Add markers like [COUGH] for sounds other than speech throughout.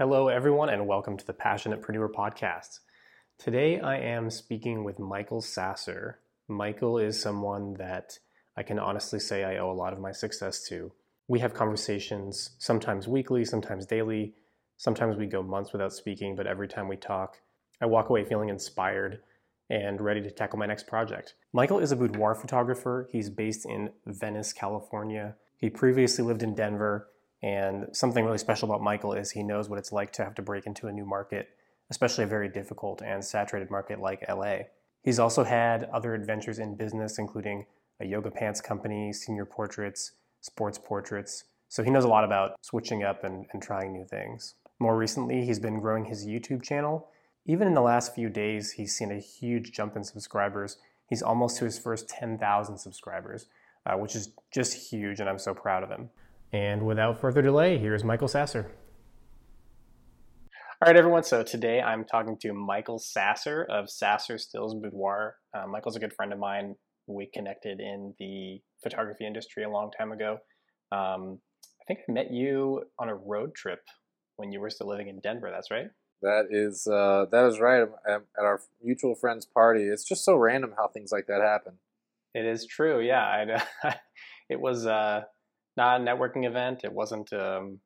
Hello, everyone, and welcome to the Passionatepreneur Podcast. Today I am speaking with Michael Sasser. Michael is someone that I can honestly say I owe a lot of my success to. We have conversations sometimes weekly, sometimes daily, sometimes we go months without speaking, but every time we talk, I walk away feeling inspired and ready to tackle my next project. Michael is a boudoir photographer. He's based in Venice, California. He previously lived in Denver, and something really special about Michael is he knows what it's like to have to break into a new market, especially a very difficult and saturated market like LA. He's also had other adventures in business, including a yoga pants company, senior portraits, sports portraits. So he knows a lot about switching up and, and trying new things. More recently, he's been growing his YouTube channel even in the last few days, he's seen a huge jump in subscribers. He's almost to his first 10,000 subscribers, uh, which is just huge, and I'm so proud of him. And without further delay, here's Michael Sasser. All right, everyone. So today I'm talking to Michael Sasser of Sasser Stills Boudoir. Uh, Michael's a good friend of mine. We connected in the photography industry a long time ago. Um, I think I met you on a road trip when you were still living in Denver. That's right. That is uh, that is right. At our mutual friend's party, it's just so random how things like that happen. It is true. Yeah, [LAUGHS] it was uh, not a networking event. It wasn't um,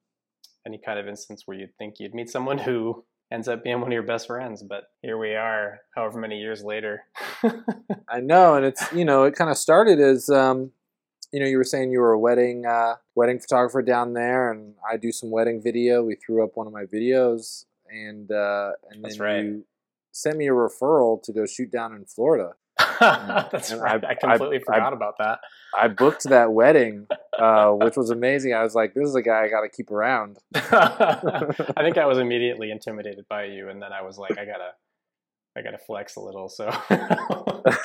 any kind of instance where you'd think you'd meet someone who ends up being one of your best friends. But here we are, however many years later. [LAUGHS] I know, and it's you know it kind of started as um, you know you were saying you were a wedding uh, wedding photographer down there, and I do some wedding video. We threw up one of my videos and uh, and That's then right. you sent me a referral to go shoot down in Florida. [LAUGHS] That's And right. I- I, completely I- forgot about that. I booked that wedding, uh, [LAUGHS] which was amazing. I was like, "This is a guy I got to keep around." [LAUGHS] I think I was immediately intimidated by you, and then I was like, I gotta, I gotta flex a little, so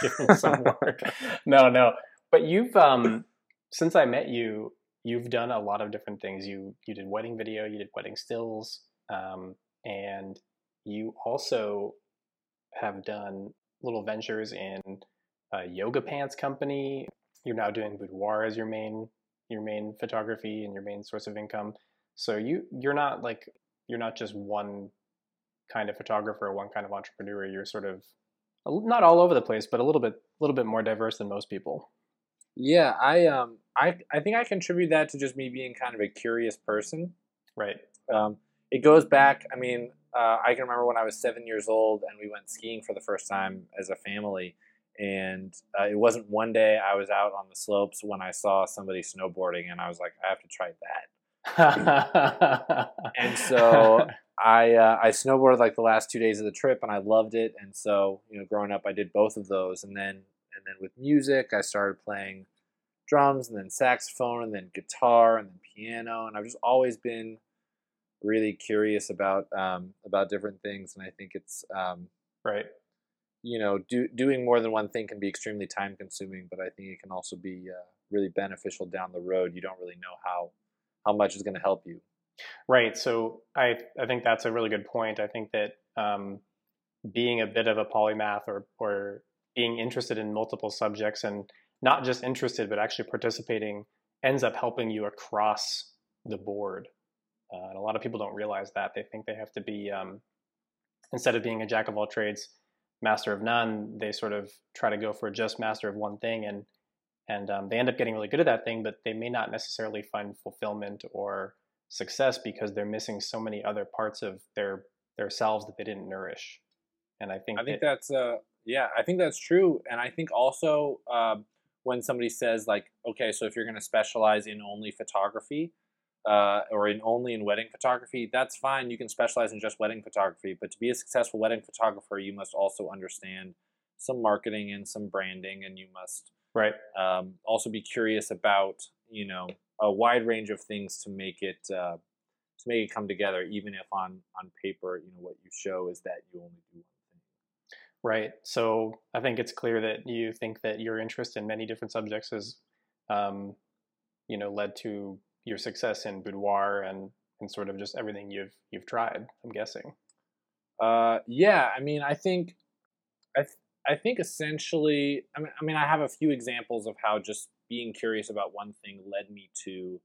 give me some work. No, no, but you've um, since I met you, you've done a lot of different things. You you did wedding video, you did wedding stills, um, and you also have done little ventures in a yoga pants company. You're now doing boudoir as your main your main photography and your main source of income. So you you're not like you're not just one kind of photographer or one kind of entrepreneur. You're sort of not all over the place, but a little bit a little bit more diverse than most people. Yeah, I um, I I think I contribute that to just me being kind of a curious person. Right. Um, it goes back. I mean, uh, I can remember when I was seven years old and we went skiing for the first time as a family. And uh, it wasn't one day I was out on the slopes when I saw somebody snowboarding, and I was like, I have to try that. [LAUGHS] And so I uh, I snowboarded like the last two days of the trip, and I loved it. And so you know, growing up, I did both of those, and then and then with music, I started playing drums, and then saxophone, and then guitar, and then piano, and I've just always been really curious about um, about different things, and I think it's um, right. you know do, doing more than one thing can be extremely time consuming, but I think it can also be uh, really beneficial down the road. You don't really know how how much is going to help you. Right. So I I think that's a really good point. I think that um, being a bit of a polymath or or being interested in multiple subjects and not just interested but actually participating ends up helping you across the board. Uh, and a lot of people don't realize that they think they have to be um, instead of being a jack of all trades, master of none. They sort of try to go for just master of one thing and and um, they end up getting really good at that thing, but they may not necessarily find fulfillment or success because they're missing so many other parts of their their selves that they didn't nourish. And I think I think that, that's uh yeah, I think that's true, and I think also um, when somebody says like, okay, so if you're going to specialize in only photography, uh, or in only in wedding photography, that's fine. You can specialize in just wedding photography, but to be a successful wedding photographer, you must also understand some marketing and some branding, and you must right. um, also be curious about you know a wide range of things to make it uh, to make it come together. Even if on on paper, you know what you show is that you only do one thing. Right. So I think it's clear that you think that your interest in many different subjects has, um, you know, led to your success in boudoir and, and sort of just everything you've you've tried. I'm guessing. Uh, yeah, I mean, I think, I th- I think essentially, I mean, I mean, I have a few examples of how just being curious about one thing led me to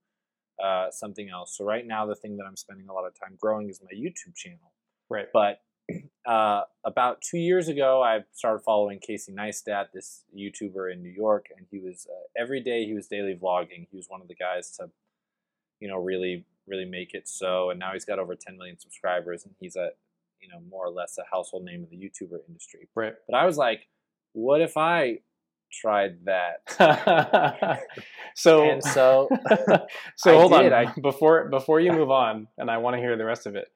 uh, something else. So right now, the thing that I'm spending a lot of time growing is my YouTube channel. Right. But [CLEARS THROAT] uh, about two years ago, I started following Casey Neistat, this YouTuber in New York, and he was uh, every day he was daily vlogging. He was one of the guys to, you know, really really make it so. And now he's got over 10 million subscribers, and he's a, you know, more or less a household name in the YouTuber industry. Right. But I was like, what if I tried that? so [LAUGHS] and so so [LAUGHS] I hold did, on I- [LAUGHS] before before you move on, and I want to hear the rest of it.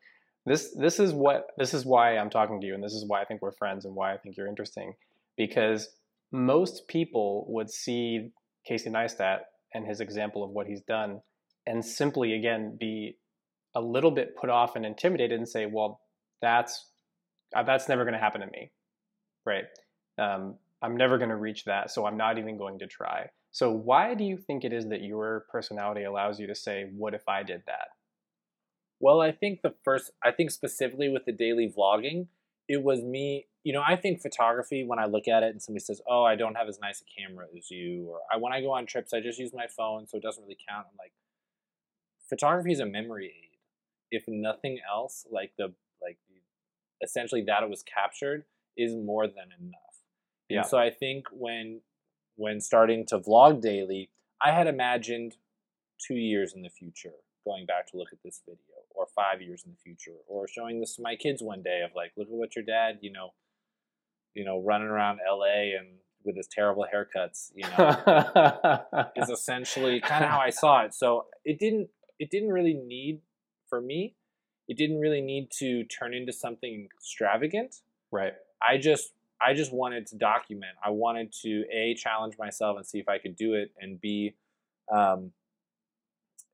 This this is what this is why I'm talking to you, and this is why I think we're friends, and why I think you're interesting, because most people would see Casey Neistat and his example of what he's done, and simply again be a little bit put off and intimidated, and say, "Well, that's uh, that's never going to happen to me," right? Um, I'm never going to reach that, so I'm not even going to try. So why do you think it is that your personality allows you to say, "What if I did that?" Well, I think the first, I think specifically with the daily vlogging, it was me. You know, I think photography, when I look at it and somebody says, Oh, I don't have as nice a camera as you, or I, when I go on trips, I just use my phone, so it doesn't really count. I'm like, photography is a memory aid. If nothing else, like the, like the, essentially that it was captured is more than enough. Yeah. And so I think when, when starting to vlog daily, I had imagined two years in the future going back to look at this video or five years in the future or showing this to my kids one day of like look at what your dad you know you know running around la and with his terrible haircuts you know [LAUGHS] is essentially kind of how i saw it so it didn't it didn't really need for me it didn't really need to turn into something extravagant right. i just i just wanted to document i wanted to a challenge myself and see if i could do it and b um,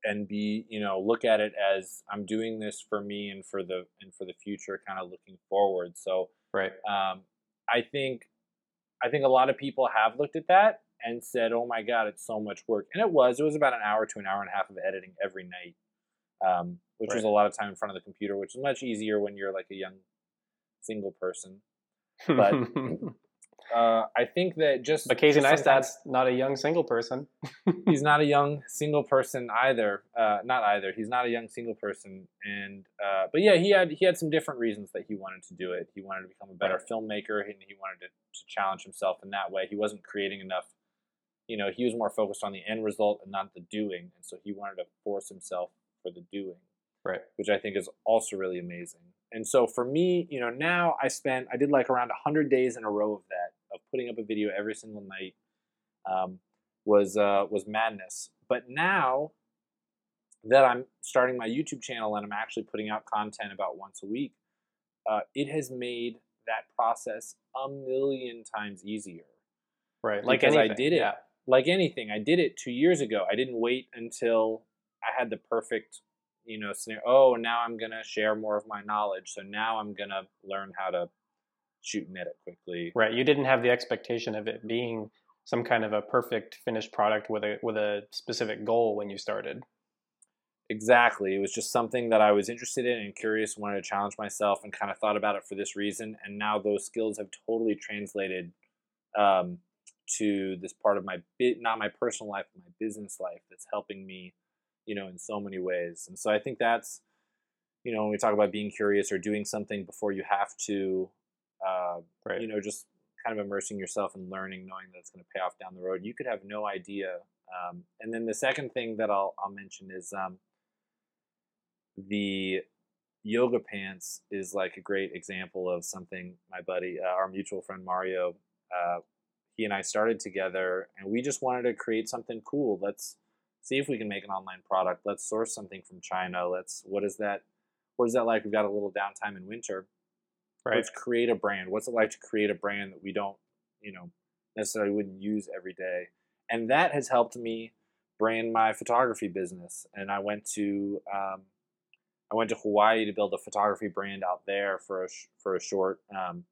and be you know look at it as i'm doing this for me and for the and for the future kind of looking forward so Right. um, i think i think a lot of people have looked at that and said oh my god it's so much work and it was it was about an hour to an hour and a half of editing every night um, which was a lot of time in front of the computer which is much easier when you're like a young single person But- [LAUGHS] uh, i think that just but Casey just Neistat's not a young single person. [LAUGHS] he's not a young single person either. Uh, not either. He's not a young single person, and uh, but yeah, he had he had some different reasons that he wanted to do it. He wanted to become a better Right. filmmaker, and he wanted to, to challenge himself in that way. He wasn't creating enough. You know, he was more focused on the end result and not the doing, and so he wanted to force himself for the doing Right. which I think is also really amazing. And so for me, you know, now I spent, I did like around 100 days in a row of that, of putting up a video every single night, um, was, uh, was madness. But now that I'm starting my YouTube channel and I'm actually putting out content about once a week, uh, it has made that process a million times easier Right. Like Because I did it. Yeah. Like anything, I did it two years ago. I didn't wait until I had the perfect, you know, scenario. Oh, now I'm gonna share more of my knowledge. So now I'm gonna learn how to shoot and edit quickly. Right. You didn't have the expectation of it being some kind of a perfect finished product with a with a specific goal when you started. Exactly. It was just something that I was interested in and curious, wanted to challenge myself, and kind of thought about it for this reason. And now those skills have totally translated um, to this part of my bit, not my personal life, but my business life. That's helping me, you know, in so many ways. And so I think that's, you know, when we talk about being curious or doing something before you have to, uh, Right. you know, just kind of immersing yourself in learning, knowing that it's going to pay off down the road. You could have no idea. Um, and then the second thing that I'll I'll mention is um, the yoga pants is like a great example of something my buddy, uh, our mutual friend Mario, uh, he and I started together, and we just wanted to create something cool. Let's see if we can make an online product. Let's source something from China. Let's what is that? What is that like? We've got a little downtime in winter. Right. Let's create a brand. What's it like to create a brand that we don't, you know, necessarily wouldn't use every day? And that has helped me brand my photography business. And I went to um, I went to Hawaii to build a photography brand out there for a sh- for a short um,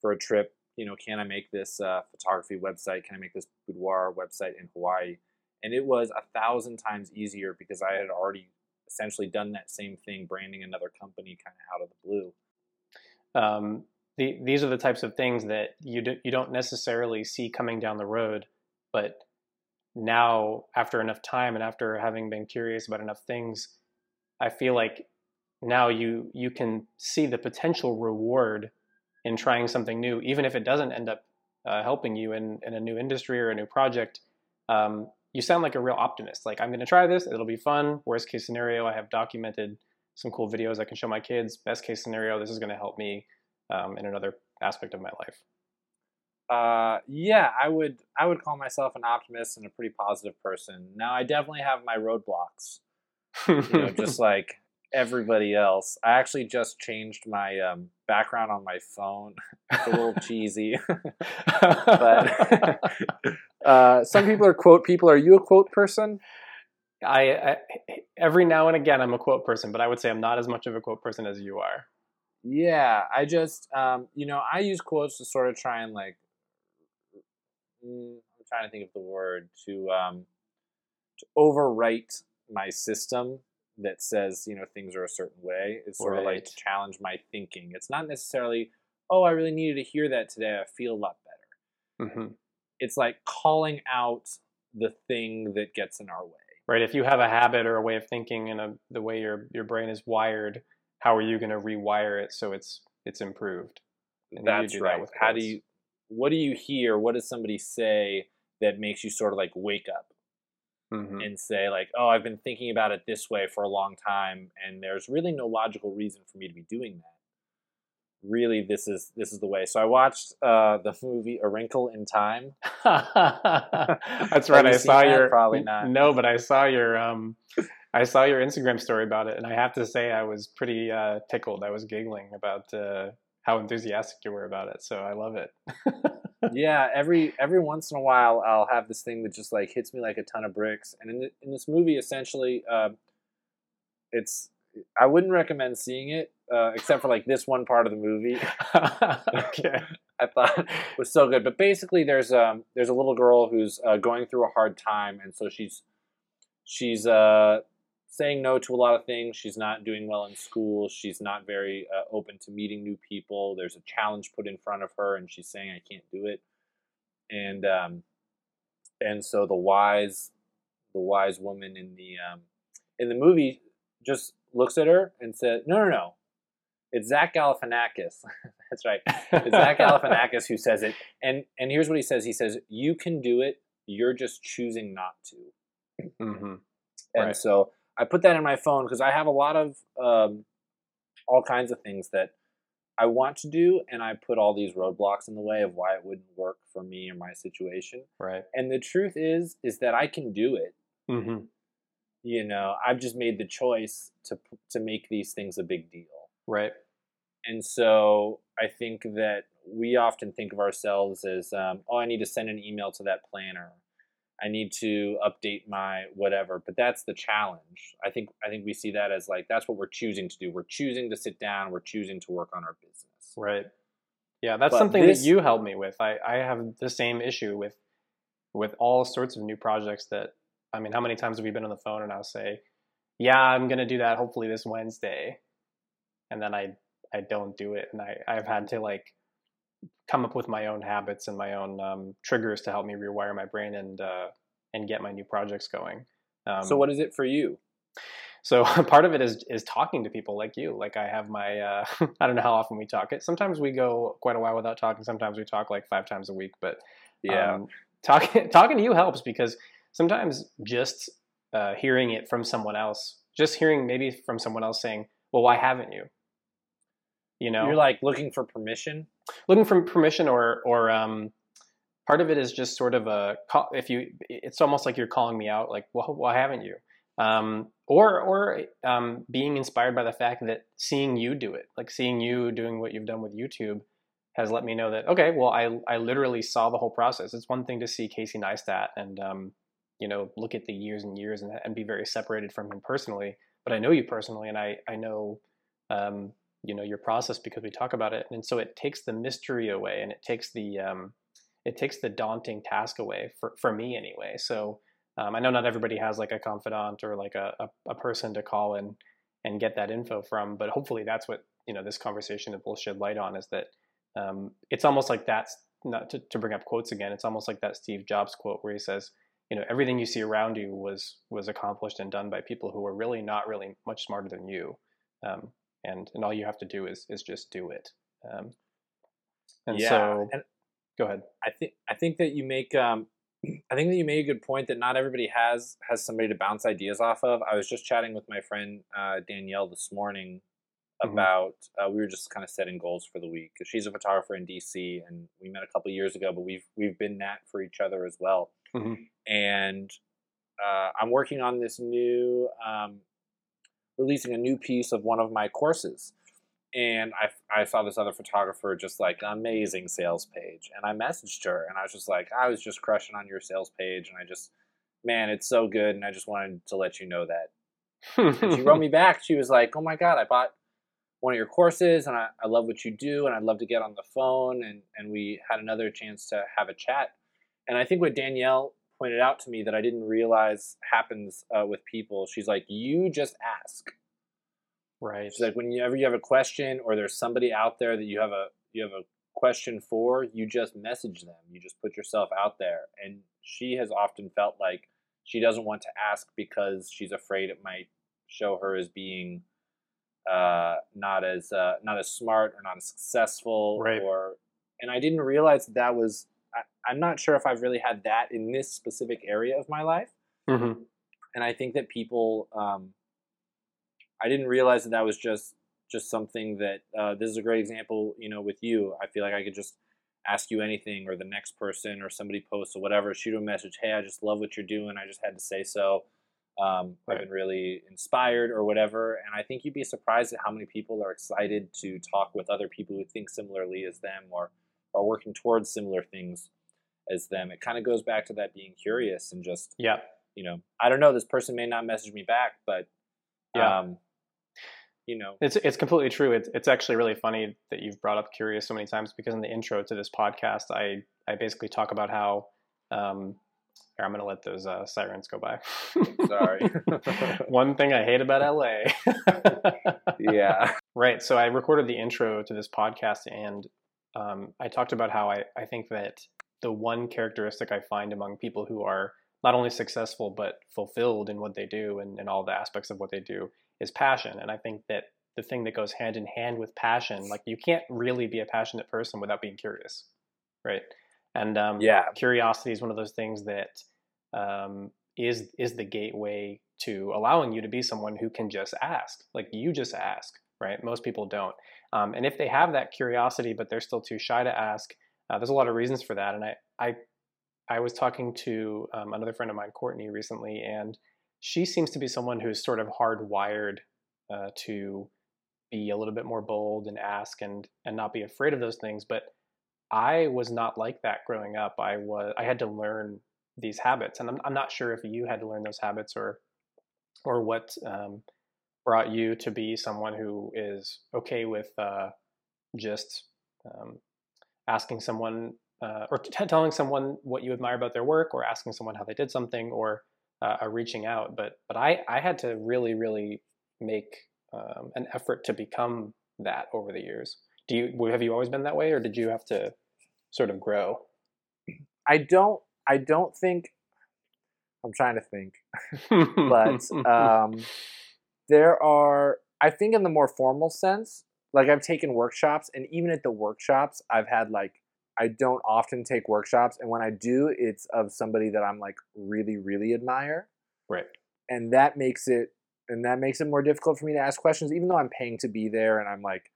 for a trip. You know, can I make this uh, photography website? Can I make this boudoir website in Hawaii? And it was a thousand times easier because I had already essentially done that same thing, branding another company kind of out of the blue. Um, the, these are the types of things that you do, you don't necessarily see coming down the road, but now after enough time and after having been curious about enough things, I feel like now you you can see the potential reward in trying something new, even if it doesn't end up uh, helping you in, in a new industry or a new project. Um, you sound like a real optimist. Like I'm going to try this; it'll be fun. Worst case scenario, I have documented some cool videos I can show my kids. Best case scenario, this is going to help me um, in another aspect of my life. Uh, yeah, I would I would call myself an optimist and a pretty positive person. Now I definitely have my roadblocks. you know, [LAUGHS] just like everybody else. I actually just changed my um, background on my phone. [LAUGHS] it's a little [LAUGHS] cheesy, but [LAUGHS] uh, some people are quote people. Are you a quote person? I, I every now and again I'm a quote person, but I would say I'm not as much of a quote person as you are. Yeah, I just um, you know I use quotes to sort of try and like Mm, I'm trying to think of the word to um, to overwrite my system that says you know things are a certain way. It's sort right. of like to challenge my thinking. It's not necessarily oh I really needed to hear that today. I feel a lot better. Mm-hmm. It's like calling out the thing that gets in our way. Right. If you have a habit or a way of thinking and a, the way your your brain is wired, how are you going to rewire it so it's it's improved? And That's right. That how do you what do you hear? What does somebody say that makes you sort of like wake up mm-hmm. and say like, oh, I've been thinking about it this way for a long time, and there's really no logical reason for me to be doing that. Really, this is this is the way. So I watched uh, the [LAUGHS] movie A Wrinkle in Time. That's right. I saw that? your probably not. No, but I saw your um, I saw your Instagram story about it, and I have to say I was pretty uh, tickled. I was giggling about uh, how enthusiastic you were about it. So I love it. [LAUGHS] yeah, every every once in a while, I'll have this thing that just like hits me like a ton of bricks. And in the, in this movie, essentially, uh, it's I wouldn't recommend seeing it uh, except for like this one part of the movie. [LAUGHS] okay. [LAUGHS] I thought was so good, but basically, there's um there's a little girl who's uh, going through a hard time, and so she's she's uh saying no to a lot of things. She's not doing well in school. She's not very uh, open to meeting new people. There's a challenge put in front of her, and she's saying, "I can't do it." And um, and so the wise, the wise woman in the um, in the movie just looks at her and says, "No, no, no." It's Zach Galifianakis. [LAUGHS] That's right. It's Zach Galifianakis who says it. And and here's what he says. He says, "You can do it. You're just choosing not to." Mm-hmm. And right. so I put that in my phone because I have a lot of um, all kinds of things that I want to do, and I put all these roadblocks in the way of why it wouldn't work for me or my situation. Right. And the truth is, is that I can do it. Mm-hmm. You know, I've just made the choice to to make these things a big deal. Right. And so I think that we often think of ourselves as, um, oh, I need to send an email to that planner I need to update my whatever. But that's the challenge. I think I think we see that as like that's what we're choosing to do. We're choosing to sit down. We're choosing to work on our business. Right. Yeah, that's but something this, that you helped me with. I, I have the same issue with with all sorts of new projects that I mean, how many times have we been on the phone and I'll say, Yeah, I'm gonna do that hopefully this Wednesday and then I I don't do it and I, I've had to like come up with my own habits and my own um, triggers to help me rewire my brain and uh, and get my new projects going. Um, so what is it for you? So [LAUGHS] part of it is is talking to people like you. Like I have my uh, [LAUGHS] I don't know how often we talk. It sometimes we go quite a while without talking. Sometimes we talk like five times a week. But yeah, um, talking [LAUGHS] talking to you helps because sometimes just uh, hearing it from someone else, just hearing maybe from someone else saying, "Well, why haven't you?" You know, you're like looking for permission? Looking for permission or or um, part of it is just sort of a if you it's almost like you're calling me out like well why haven't you? Um, or or um, being inspired by the fact that seeing you do it like seeing you doing what you've done with youtube has let me know that okay well i, I literally saw the whole process. It's one thing to see casey neistat and um, you know look at the years and years and, and be very separated from him personally but i know you personally and i i know um, you know your process because we talk about it and so it takes the mystery away and it takes the um, it takes the daunting task away for, for me anyway. So um, i know not everybody has like a confidant or like a, a, a, person to call and and get that info from but hopefully that's what you know this conversation will shed light on is that um, it's almost like that's not to, to bring up quotes again it's almost like that steve jobs quote where he says you know everything you see around you was was accomplished and done by people who were really not really much smarter than you. Um, and and all you have to do is is just do it um, and yeah, so and go ahead I think I think that you make um, [CLEARS THROAT] I think that you made a good point that not everybody has has somebody to bounce ideas off of. I was just chatting with my friend uh, Danielle this morning Mhm. about uh, we were just kind of setting goals for the week she's a photographer in DC and we met a couple years ago, but we've we've been that for each other as well. Mhm. And uh, I'm working on this new um, releasing a new piece of one of my courses. And I, I saw this other photographer just like amazing sales page. And I messaged her and I was just like, I was just crushing on your sales page. And I just, man, it's so good. And I just wanted to let you know that. She wrote [LAUGHS] me back. She was like, oh my God, I bought one of your courses and I, I love what you do. And I'd love to get on the phone. And, and we had another chance to have a chat. And I think what Danielle pointed out to me that I didn't realize happens uh, with people, she's like, you just ask. right She's like, whenever you have a question or there's somebody out there that you have a you have a question for, you just message them. You just put yourself out there. And she has often felt like she doesn't want to ask because she's afraid it might show her as being uh, not as uh, not as smart or not as successful Right. or and I didn't realize that, that was I, I'm not sure if I've really had that in this specific area of my life hmm and I think that people, um, I didn't realize that that was just just something that uh, this is a great example. You know, with you, I feel like I could just ask you anything, or the next person, or somebody posts or whatever, shoot a message. Hey, I just love what you're doing. I just had to say so. Um, I've been really inspired, or whatever. And I think you'd be surprised at how many people are excited to talk with other people who think similarly as them, or are working towards similar things as them. It kind of goes back to that being curious and just yeah you know, I don't know. This person may not message me back, but Yeah. um, you know, It's it's completely true. It's it's actually really funny that you've brought up curious so many times because in the intro to this podcast, I I basically talk about how um, here I'm going to let those uh, sirens go by. Sorry. [LAUGHS] One thing I hate about LA. [LAUGHS] yeah, [LAUGHS] right. So I recorded the intro to this podcast, and um, I talked about how I I think that the one characteristic I find among people who are not only successful but fulfilled in what they do and, and all the aspects of what they do is passion. And I think that the thing that goes hand in hand with passion, like you can't really be a passionate person without being curious, right? And um, yeah, curiosity is one of those things that um, is is the gateway to allowing you to be someone who can just ask, like you just ask, right? Most people don't, um, and if they have that curiosity but they're still too shy to ask, uh, there's a lot of reasons for that. And I I I was talking to um, another friend of mine, Courtney, recently, and she seems to be someone who's sort of hardwired uh, to be a little bit more bold and ask and and not be afraid of those things. But I was not like that growing up. I was I had to learn these habits, and I'm I'm not sure if you had to learn those habits or or what um, brought you to be someone who is okay with uh, just um, asking someone uh, or t- telling someone what you admire about their work, or asking someone how they did something, or uh, uh, reaching out. But but I I had to really really make um, an effort to become that over the years. Do you have you always been that way, or did you have to sort of grow? I don't. I don't think. I'm trying to think, [LAUGHS] but [LAUGHS] um, there are. I think in the more formal sense, like I've taken workshops, and even at the workshops, I've had like I don't often take workshops, and when I do, it's of somebody that I'm like really, really admire. right. and that makes it and that makes it more difficult for me to ask questions even though i'm paying to be there and i'm like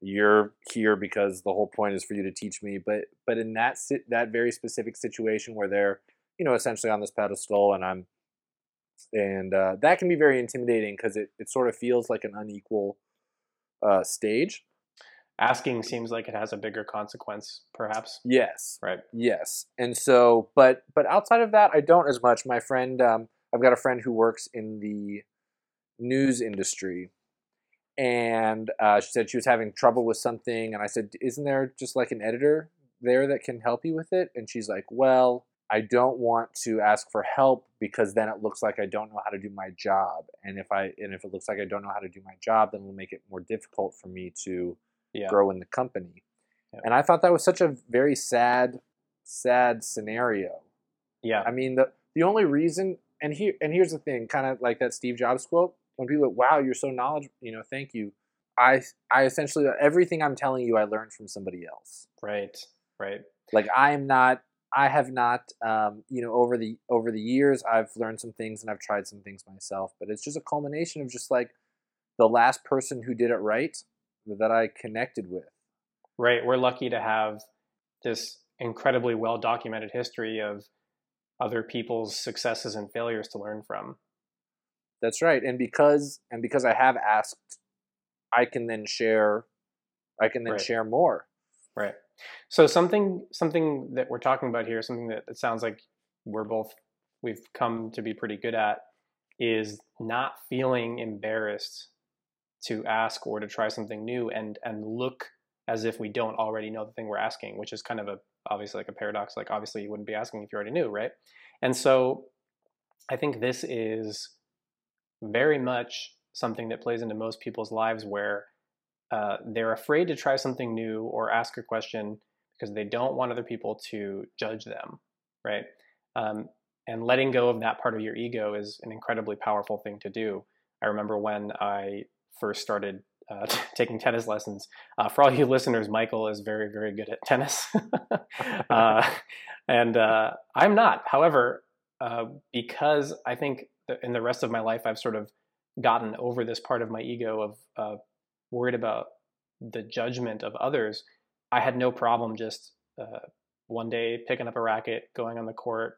you're here because the whole point is for you to teach me but but in that that very specific situation where they're you know essentially on this pedestal and i'm and uh, that can be very intimidating because it, it sort of feels like an unequal uh, stage Asking seems like it has a bigger consequence, perhaps. yes Right. Yes, and so, but but outside of that, I don't as much. My friend, um, I've got a friend who works in the news industry, and uh, she said she was having trouble with something, and I said, "Isn't there just like an editor there that can help you with it?" And she's like, "Well." I don't want to ask for help because then it looks like I don't know how to do my job, and if I and if it looks like I don't know how to do my job, then it'll make it more difficult for me to Yeah. grow in the company. Yeah. And I thought that was such a very sad, sad scenario. Yeah. I mean, the the only reason and here and here's the thing, kind of like that Steve Jobs quote, when people go, wow, you're so knowledgeable, you know, thank you. I I essentially everything I'm telling you I learned from somebody else. Right. Right. Like I am not I have not um, you know over the over the years I've learned some things and I've tried some things myself, but it's just a culmination of just like the last person who did it right that I connected with. Right. We're lucky to have this incredibly well documented history of other people's successes and failures to learn from. That's right. And because and because I have asked, I can then share I can then Right. share more. Right. So something something that we're talking about here, something that it sounds like we're both we've come to be pretty good at, is not feeling embarrassed to ask or to try something new and and look as if we don't already know the thing we're asking, which is kind of a obviously like a paradox. Like obviously you wouldn't be asking if you already knew, right? And so I think this is very much something that plays into most people's lives where uh, they're afraid to try something new or ask a question because they don't want other people to judge them, right? Um, and letting go of that part of your ego is an incredibly powerful thing to do. I remember when I first started uh, [LAUGHS] taking tennis lessons. Uh, for all you listeners, Michael is very, very good at tennis, [LAUGHS] uh, and uh, I'm not. However, uh, because I think in the rest of my life I've sort of gotten over this part of my ego of worried about the judgment of others, I had no problem just uh, one day picking up a racket, going on the court,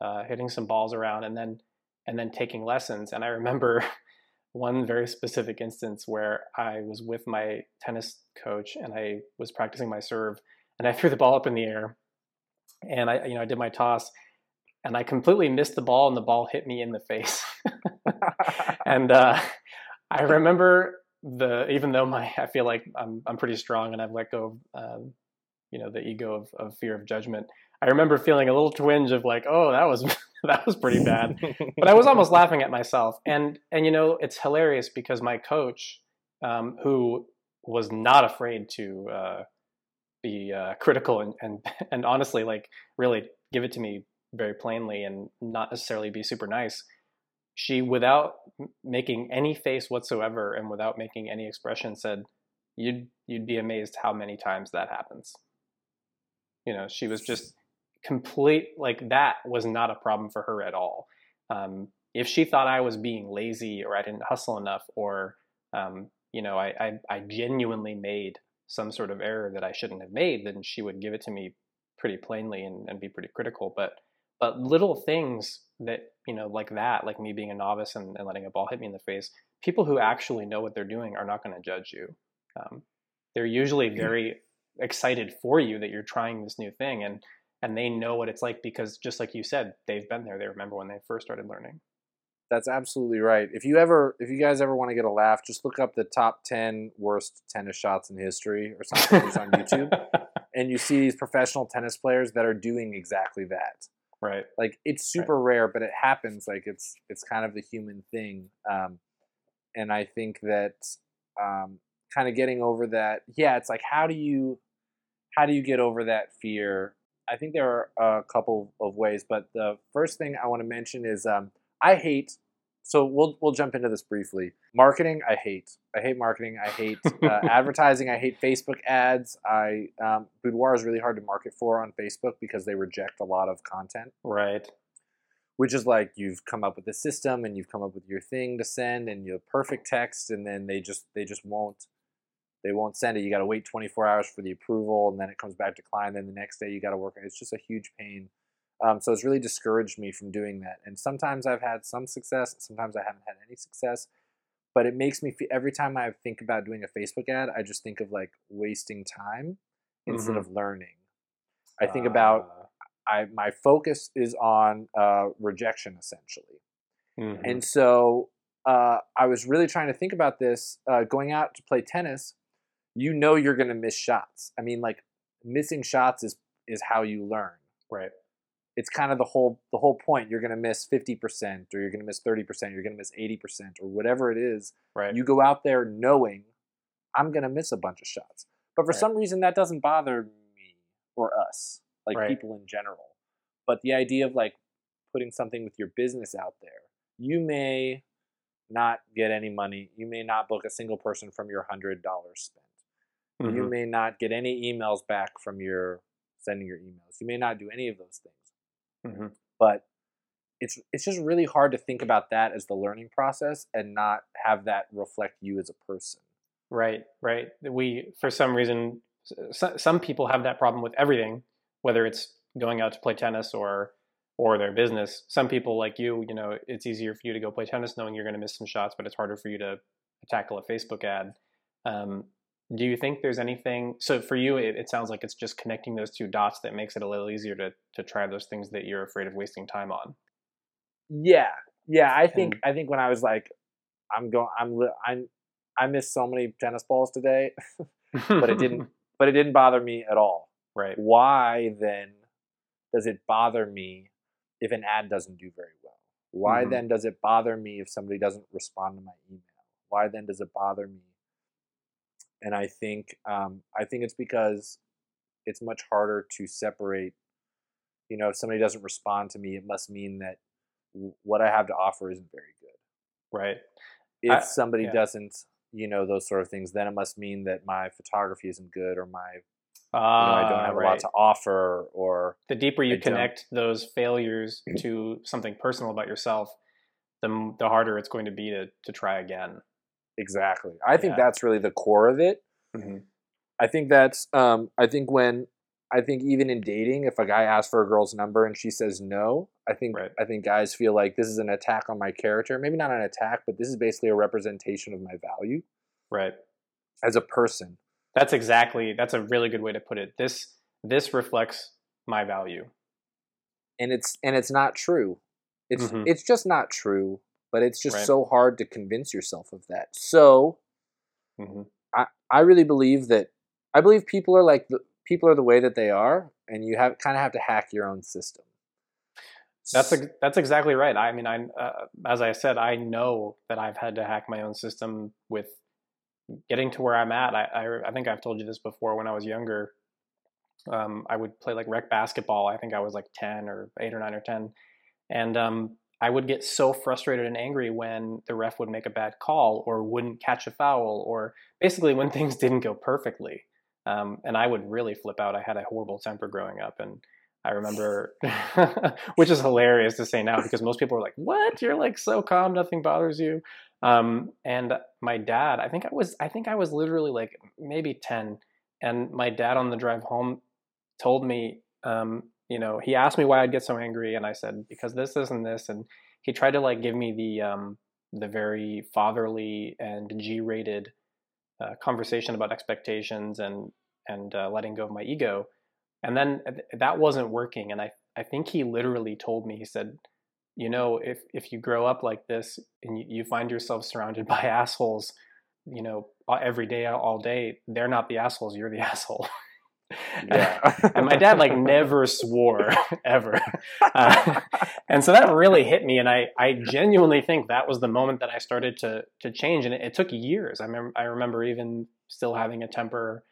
uh, hitting some balls around, and then and then taking lessons. And I remember [LAUGHS] one very specific instance where I was with my tennis coach and I was practicing my serve, and I threw the ball up in the air, and I you know I did my toss. And I completely missed the ball, and the ball hit me in the face. [LAUGHS] and uh, I remember the even though my I feel like I'm I'm pretty strong and I've let go of um, you know the ego of, of fear of judgment. I remember feeling a little twinge of like, oh, that was [LAUGHS] that was pretty bad. but I was almost [LAUGHS] laughing at myself. And and you know, it's hilarious because my coach, um, who was not afraid to uh, be uh, critical and, and [LAUGHS] and honestly like really give it to me very plainly and not necessarily be super nice. She, without making any face whatsoever and without making any expression, said, "You'd you'd be amazed how many times that happens." You know, she was just complete like that was not a problem for her at all. Um, if she thought I was being lazy or I didn't hustle enough or um, you know I, I I genuinely made some sort of error that I shouldn't have made, then she would give it to me pretty plainly and, and be pretty critical. But but little things that you know like that, like me being a novice and, and letting a ball hit me in the face, people who actually know what they're doing are not going to judge you. Um, they're usually very excited for you that you're trying this new thing and and they know what it's like because just like you said they've been there they remember when they first started learning That's absolutely right. If you ever, if you guys ever want to get a laugh, just look up the top ten worst tennis shots in history or something on YouTube, [LAUGHS] and you see these professional tennis players that are doing exactly that. Right Like it's super rare, but it happens. Like it's it's kind of the human thing, um, and I think that um, kind of getting over that. Yeah, it's like how do you how do you get over that fear? I think there are a couple of ways, but the first thing I want to mention is um, I hate. So we'll we'll jump into this briefly. Marketing, I hate. I hate marketing. I hate [LAUGHS] uh, advertising. I hate Facebook ads. I um, Boudoir is really hard to market for on Facebook because they reject a lot of content right which is like you've come up with a system and you've come up with your thing to send and your perfect text and then they just they just won't they won't send it you got to wait 24 hours for the approval and then it comes back declined then the next day you got to work it's just a huge pain um, so it's really discouraged me from doing that and sometimes i've had some success sometimes i haven't had any success but it makes me feel every time i think about doing a facebook ad i just think of like wasting time instead Mhm. of learning i think about Uh, I my focus is on uh, rejection essentially, mhm. and so uh, I was really trying to think about this. Uh, going out to play tennis, you know you're going to miss shots. I mean, like missing shots is is how you learn. right It's kind of the whole the whole point. You're going to miss fifty percent, or you're going to miss thirty percent, you're going to miss eighty percent, or whatever it is. right You go out there knowing I'm going to miss a bunch of shots, but for Right. some reason that doesn't bother me or us, like Right. people in general. But the idea of like putting something with your business out there. You may not get any money. You may not book a single person from your $100 spent. Mm-hmm. You may not get any emails back from your sending your emails. You may not do any of those things. Mm-hmm. But it's it's just really hard to think about that as the learning process and not have that reflect you as a person. Right, right. We for some reason some people have that problem with everything, whether it's going out to play tennis or or their business. Some people like you, you know, it's easier for you to go play tennis knowing you're going to miss some shots, but it's harder for you to tackle a Facebook ad. Um, do you think there's anything? So for you, it, it, sounds like it's just connecting those two dots that makes it a little easier to to try those things that you're afraid of wasting time on. Yeah, yeah. I think and, I think when I was like, I'm going, I'm I'm I missed so many tennis balls today, [LAUGHS] but it didn't. [LAUGHS] but it didn't bother me at all. Right. Why then does it bother me if an ad doesn't do very well? Why mm-hmm. then does it bother me if somebody doesn't respond to my email? Why then does it bother me? And I think um, I think it's because it's much harder to separate. You know, if somebody doesn't respond to me, it must mean that what I have to offer isn't very good. Right. If I, somebody yeah. doesn't, you know, those sort of things, then it must mean that my photography isn't good or my uh, you know, I don't ah, have right. a lot to offer or the deeper you I connect don't. those failures [CLEARS THROAT] to something personal about yourself, the the harder it's going to be to to try again. Exactly. I think yeah. that's really the core of it. Mm-hmm. I think that's um I think when I think even in dating, if a guy asks for a girl's number and she says no, I think right. I think guys feel like this is an attack on my character. Maybe not an attack, but this is basically a representation of my value. Right. As a person. That's exactly that's a really good way to put it. This this reflects my value. And it's and it's not true. It's mm-hmm. it's just not true, but it's just right. so hard to convince yourself of that. So mm-hmm. I I really believe that I believe people are like the people are the way that they are and you have kind of have to hack your own system. That's a, that's exactly right. I mean, I uh, as I said, I know that I've had to hack my own system with getting to where I'm at, I, I, I think I've told you this before. When I was younger, um, I would play like rec basketball. I think I was like ten or eight or nine or ten, and um, I would get so frustrated and angry when the ref would make a bad call or wouldn't catch a foul or basically when [LAUGHS] things didn't go perfectly. Um, and I would really flip out. I had a horrible temper growing up, and I remember, [LAUGHS] which is hilarious to say now because most people are like, "What? You're like so calm, nothing bothers you." Um, and my dad, I think I was, I think I was literally like maybe 10. And my dad on the drive home told me, um, you know, he asked me why I'd get so angry. And I said, because this, and this. And he tried to like give me the, um, the very fatherly and G rated uh, conversation about expectations and, and uh, letting go of my ego. And then that wasn't working. And I, I think he literally told me, he said, you know, if if you grow up like this and you, you find yourself surrounded [LAUGHS] by assholes, you know, every day, all day, they're not the assholes. You're the [LAUGHS] asshole. Yeah. [LAUGHS] and my dad like never swore [LAUGHS] ever. Uh, and so that really hit me. And I, I genuinely think that was the moment that I started to, to change. And it, it took years. I remember, I remember even still having a temper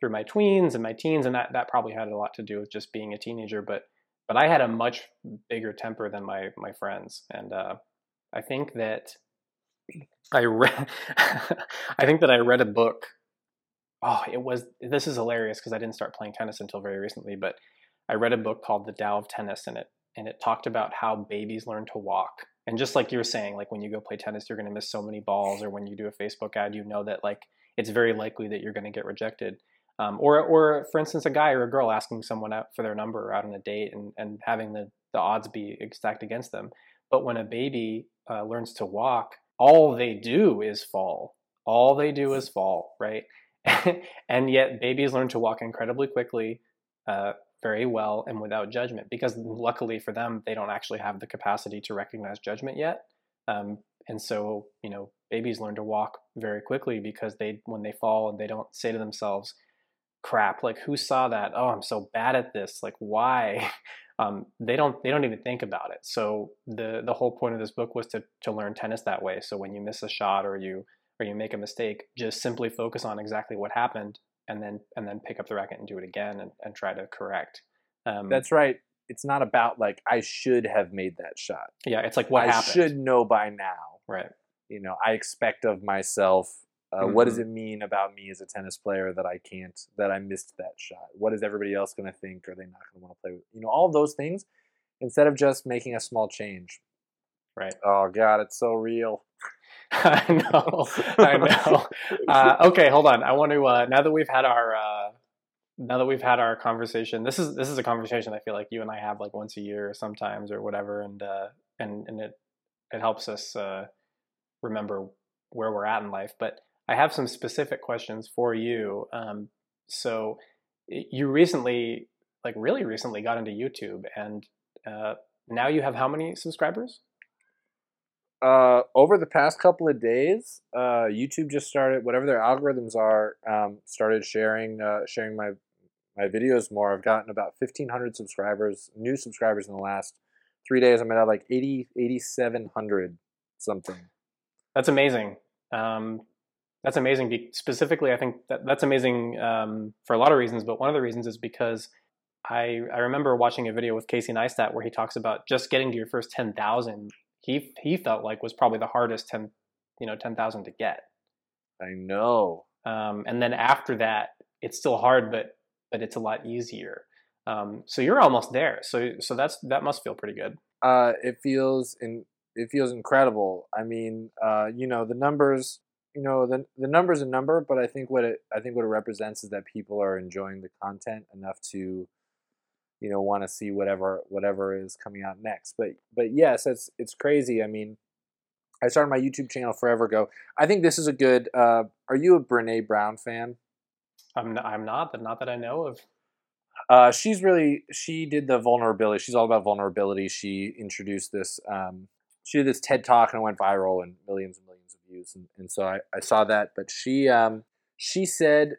through my tweens and my teens. And that, that probably had a lot to do with just being a teenager, but but I had a much bigger temper than my my friends, and uh, I think that I read [LAUGHS] I think that I read a book. Oh, it was this is hilarious because I didn't start playing tennis until very recently, but I read a book called The Tao of Tennis, and it and it talked about how babies learn to walk. And just like you were saying, like when you go play tennis, you're going to miss so many balls, or when you do a Facebook ad, you know that like it's very likely that you're going to get rejected. Um, or, or for instance, a guy or a girl asking someone out for their number or out on a date and, and having the, the odds be stacked against them. But when a baby uh, learns to walk, all they do is fall. All they do is fall, right? [LAUGHS] and yet babies learn to walk incredibly quickly, uh, very well, and without judgment. Because luckily for them, they don't actually have the capacity to recognize judgment yet. Um, and so, you know, babies learn to walk very quickly because they, when they fall, they don't say to themselves, crap like who saw that oh i'm so bad at this like why [LAUGHS] um, they don't they don't even think about it so the the whole point of this book was to to learn tennis that way so when you miss a shot or you or you make a mistake just simply focus on exactly what happened and then and then pick up the racket and do it again and, and try to correct um, that's right it's not about like I should have made that shot. Yeah, it's like what happened. I happened. should know by now. Right. You know, I expect of myself. Uh, What does it mean about me as a tennis player that I can't, that I missed that shot? What is everybody else going to think? Are they not going to want to play with? You know, all those things instead of just making a small change. Right. Oh God, it's so real. [LAUGHS] [LAUGHS] I know. I know. Uh, okay, hold on. I want to uh, now that we've had our uh, now that we've had our conversation. This is this is a conversation I feel like you and I have like once a year sometimes or whatever, and uh, and and it it helps us uh, remember where we're at in life. But I have some specific questions for you. Um, so you recently, like really recently, got into YouTube, and uh, now you have how many subscribers? Uh, over the past couple of days, uh, YouTube just started whatever their algorithms are. Um, started sharing uh, sharing my my videos more. I've gotten about fifteen hundred subscribers, new subscribers in the last three days. I'm at like 80, 8,700 something. That's amazing. Um, that's amazing. Specifically, I think that that's amazing um, for a lot of reasons. But one of the reasons is because I I remember watching a video with Casey Neistat where he talks about just getting to your first ten thousand he he felt like was probably the hardest ten you know ten thousand to get. I know. Um, and then after that, it's still hard, but but it's a lot easier. Um, so you're almost there. So so that's that must feel pretty good. Uh, it feels in it feels incredible. I mean, uh, you know, the numbers. You know, the the number's a number, but I think what it I think what it represents is that people are enjoying the content enough to you know want to see whatever whatever is coming out next. But but yes it's it's crazy i mean i started my youtube channel forever ago. I think this is a good uh are you a brene brown fan? I'm not, i'm not but not that i know of. Uh she's really she did the vulnerability she's all about vulnerability. She introduced this um she did this ted talk and it went viral and millions and millions of views. And, and so I, I saw that but she um she said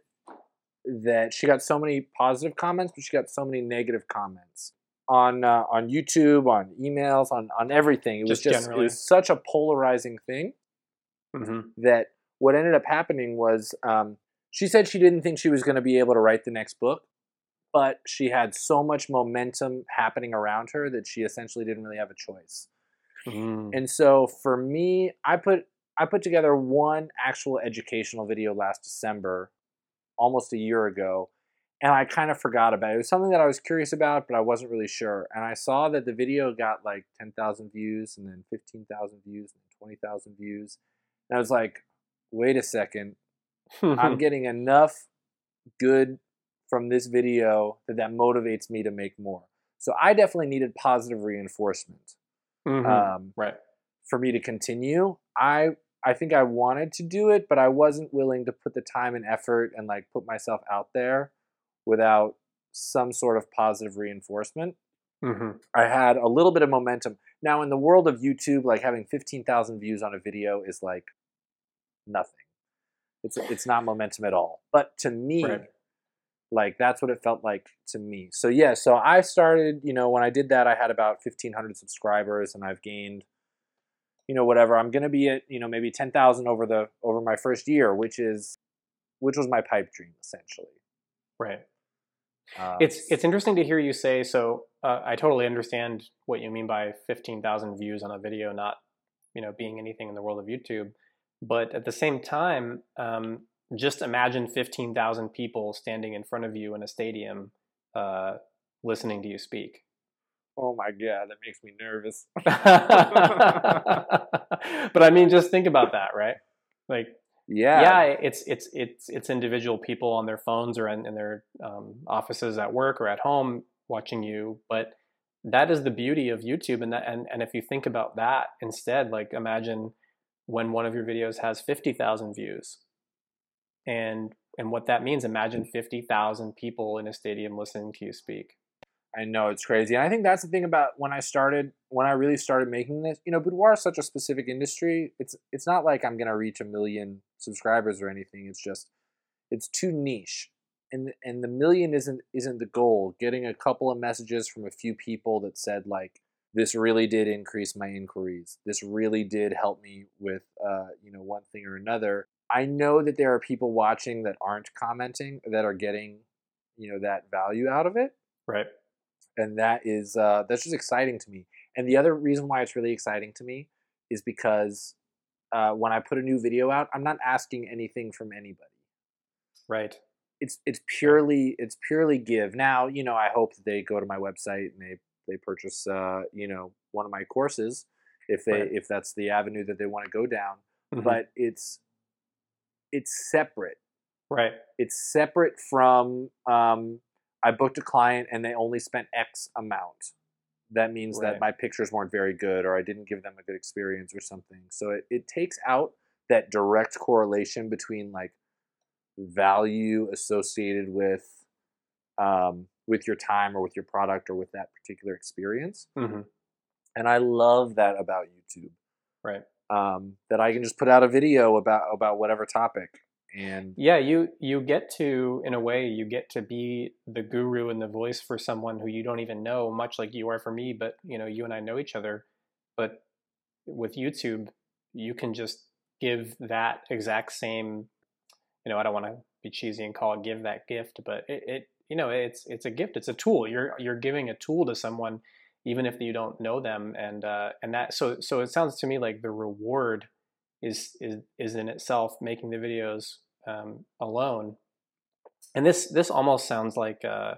that she got so many positive comments, but she got so many negative comments on uh, on YouTube, on emails, on on everything. It Just was just generally. it was such a polarizing thing mm-hmm. that what ended up happening was um, she said she didn't think she was going to be able to write the next book, but she had so much momentum happening around her that she essentially didn't really have a choice. mm And so for me, I put I put together one actual educational video last December, almost a year ago, and I kind of forgot about it. It was something that I was curious about, but I wasn't really sure. And I saw that the video got like 10,000 views and then 15,000 views and 20,000 views. And I was like, wait a second, I'm [LAUGHS] getting enough good from this video that that motivates me to make more. So I definitely needed positive reinforcement Mhm. um, right. for me to continue. I I think I wanted to do it, but I wasn't willing to put the time and effort and like put myself out there without some sort of positive reinforcement. hmm I had a little bit of momentum. Now in the world of YouTube, like having 15,000 views on a video is like nothing. It's it's not momentum at all. But to me, Right. like that's what it felt like to me. So yeah, so I started, you know, when I did that I had about 1500 subscribers and I've gained you know whatever. I'm going to be at, you know, maybe 10,000 over the over my first year, which is which was my pipe dream essentially. Right. Uh, It's it's interesting to hear you say. So uh, I totally understand what you mean by fifteen thousand views on a video not you know being anything in the world of YouTube, but at the same time, um, just imagine fifteen thousand people standing in front of you in a stadium, uh, listening to you speak. Oh my god, that makes me nervous. [LAUGHS] [LAUGHS] but I mean, just think about that, right? Like Yeah. yeah, it's it's it's it's individual people on their phones or in, in their um, offices at work or at home watching you, but that is the beauty of YouTube. And that and and if you think about that instead, like imagine when one of your videos has fifty thousand views, and and what that means. Imagine fifty thousand people in a stadium listening to you speak. I know it's crazy. And I think that's the thing about when I started, when I really started making this. You know, boudoir is such a specific industry. It's it's not like I'm gonna reach a million subscribers or anything. It's just it's too niche, and and the million isn't isn't the goal. Getting a couple of messages from a few people that said like this really did increase my inquiries. This really did help me with uh, you know one thing or another. I know that there are people watching that aren't commenting that are getting you know that value out of it Right. And that is uh, that's just exciting to me. And the other reason why it's really exciting to me is because uh, when I put a new video out, I'm not asking anything from anybody. Right. It's it's purely it's purely give. Now you know I hope that they go to my website and they they purchase uh, you know one of my courses if they Right. if that's the avenue that they want to go down. Mhm. But it's it's separate right. it's separate from um, I booked a client and they only spent X amount. That means Right. that my pictures weren't very good or I didn't give them a good experience or something. So it, it takes out that direct correlation between like value associated with um, with your time or with your product or with that particular experience. hmm And I love that about YouTube. Right. Um, that I can just put out a video about about whatever topic and Yeah, you you get to in a way you get to be the guru and the voice for someone who you don't even know, much like you are for me. But you know, you and I know each other. But with YouTube, you can just give that exact same. You know, I don't want to be cheesy and call it give that gift, but it, it you know it's it's a gift. It's a tool. You're you're giving a tool to someone, even if you don't know them, and uh, and that so so it sounds to me like the reward is is is in itself making the videos um, alone. And this this almost sounds like uh,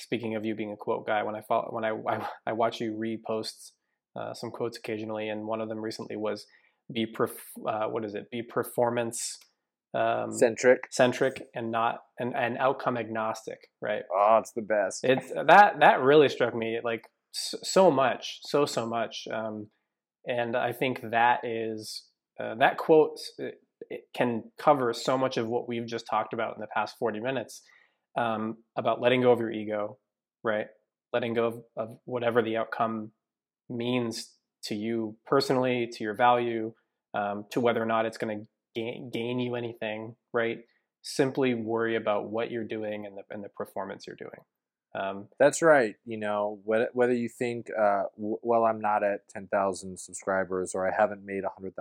speaking of you being a quote guy. When I follow, when I, I [LAUGHS] I watch you repost uh, some quotes occasionally, and one of them recently was be perf- uh, what is it? Be performance um, centric. centric and not and, and outcome agnostic, right? Oh, it's the best. it's that that really struck me like so much, so so much, um, and I think that is uh, that quote it can cover so much of what we've just talked about in the past forty minutes um, about letting go of your ego, right? Letting go of, of whatever the outcome means to you personally, to your value, um, to whether or not it's going to gain, gain you anything, right? Simply worry about what you're doing and the and the performance you're doing. Um, That's right. You know, whether, whether you think, uh, well, I'm not at 10,000 subscribers or I haven't made $100,000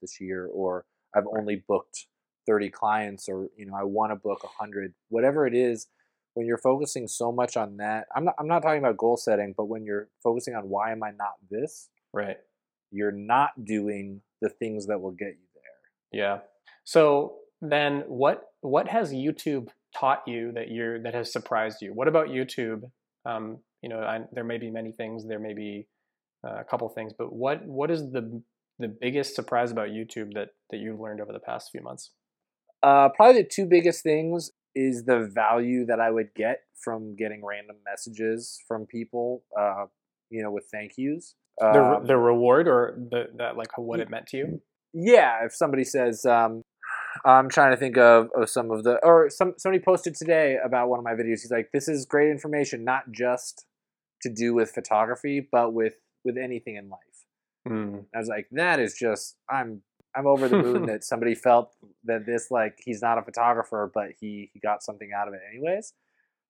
this year or I've only booked 30 clients or, you know, I want to book 100, whatever it is, when you're focusing so much on that, I'm not, I'm not talking about goal setting, but when you're focusing on why am I not this, right. you're not doing the things that will get you there. Yeah. So then, what what has YouTube taught you that you're that has surprised you? What about YouTube? Um, you know, I, there may be many things. There may be uh, a couple things, but what what is the the biggest surprise about YouTube that that you've learned over the past few months? Uh, probably the two biggest things is the value that I would get from getting random messages from people, uh, you know, with thank yous. The Um, the reward or the that like what it meant to you? yeah, if somebody says, um, I'm trying to think of, of some of the, or some somebody posted today about one of my videos. He's like, "This is great information, not just to do with photography, but with with anything in life." Mm, I was like, that is just I'm I'm over the moon [LAUGHS] that somebody felt that this like he's not a photographer, but he he got something out of it anyways.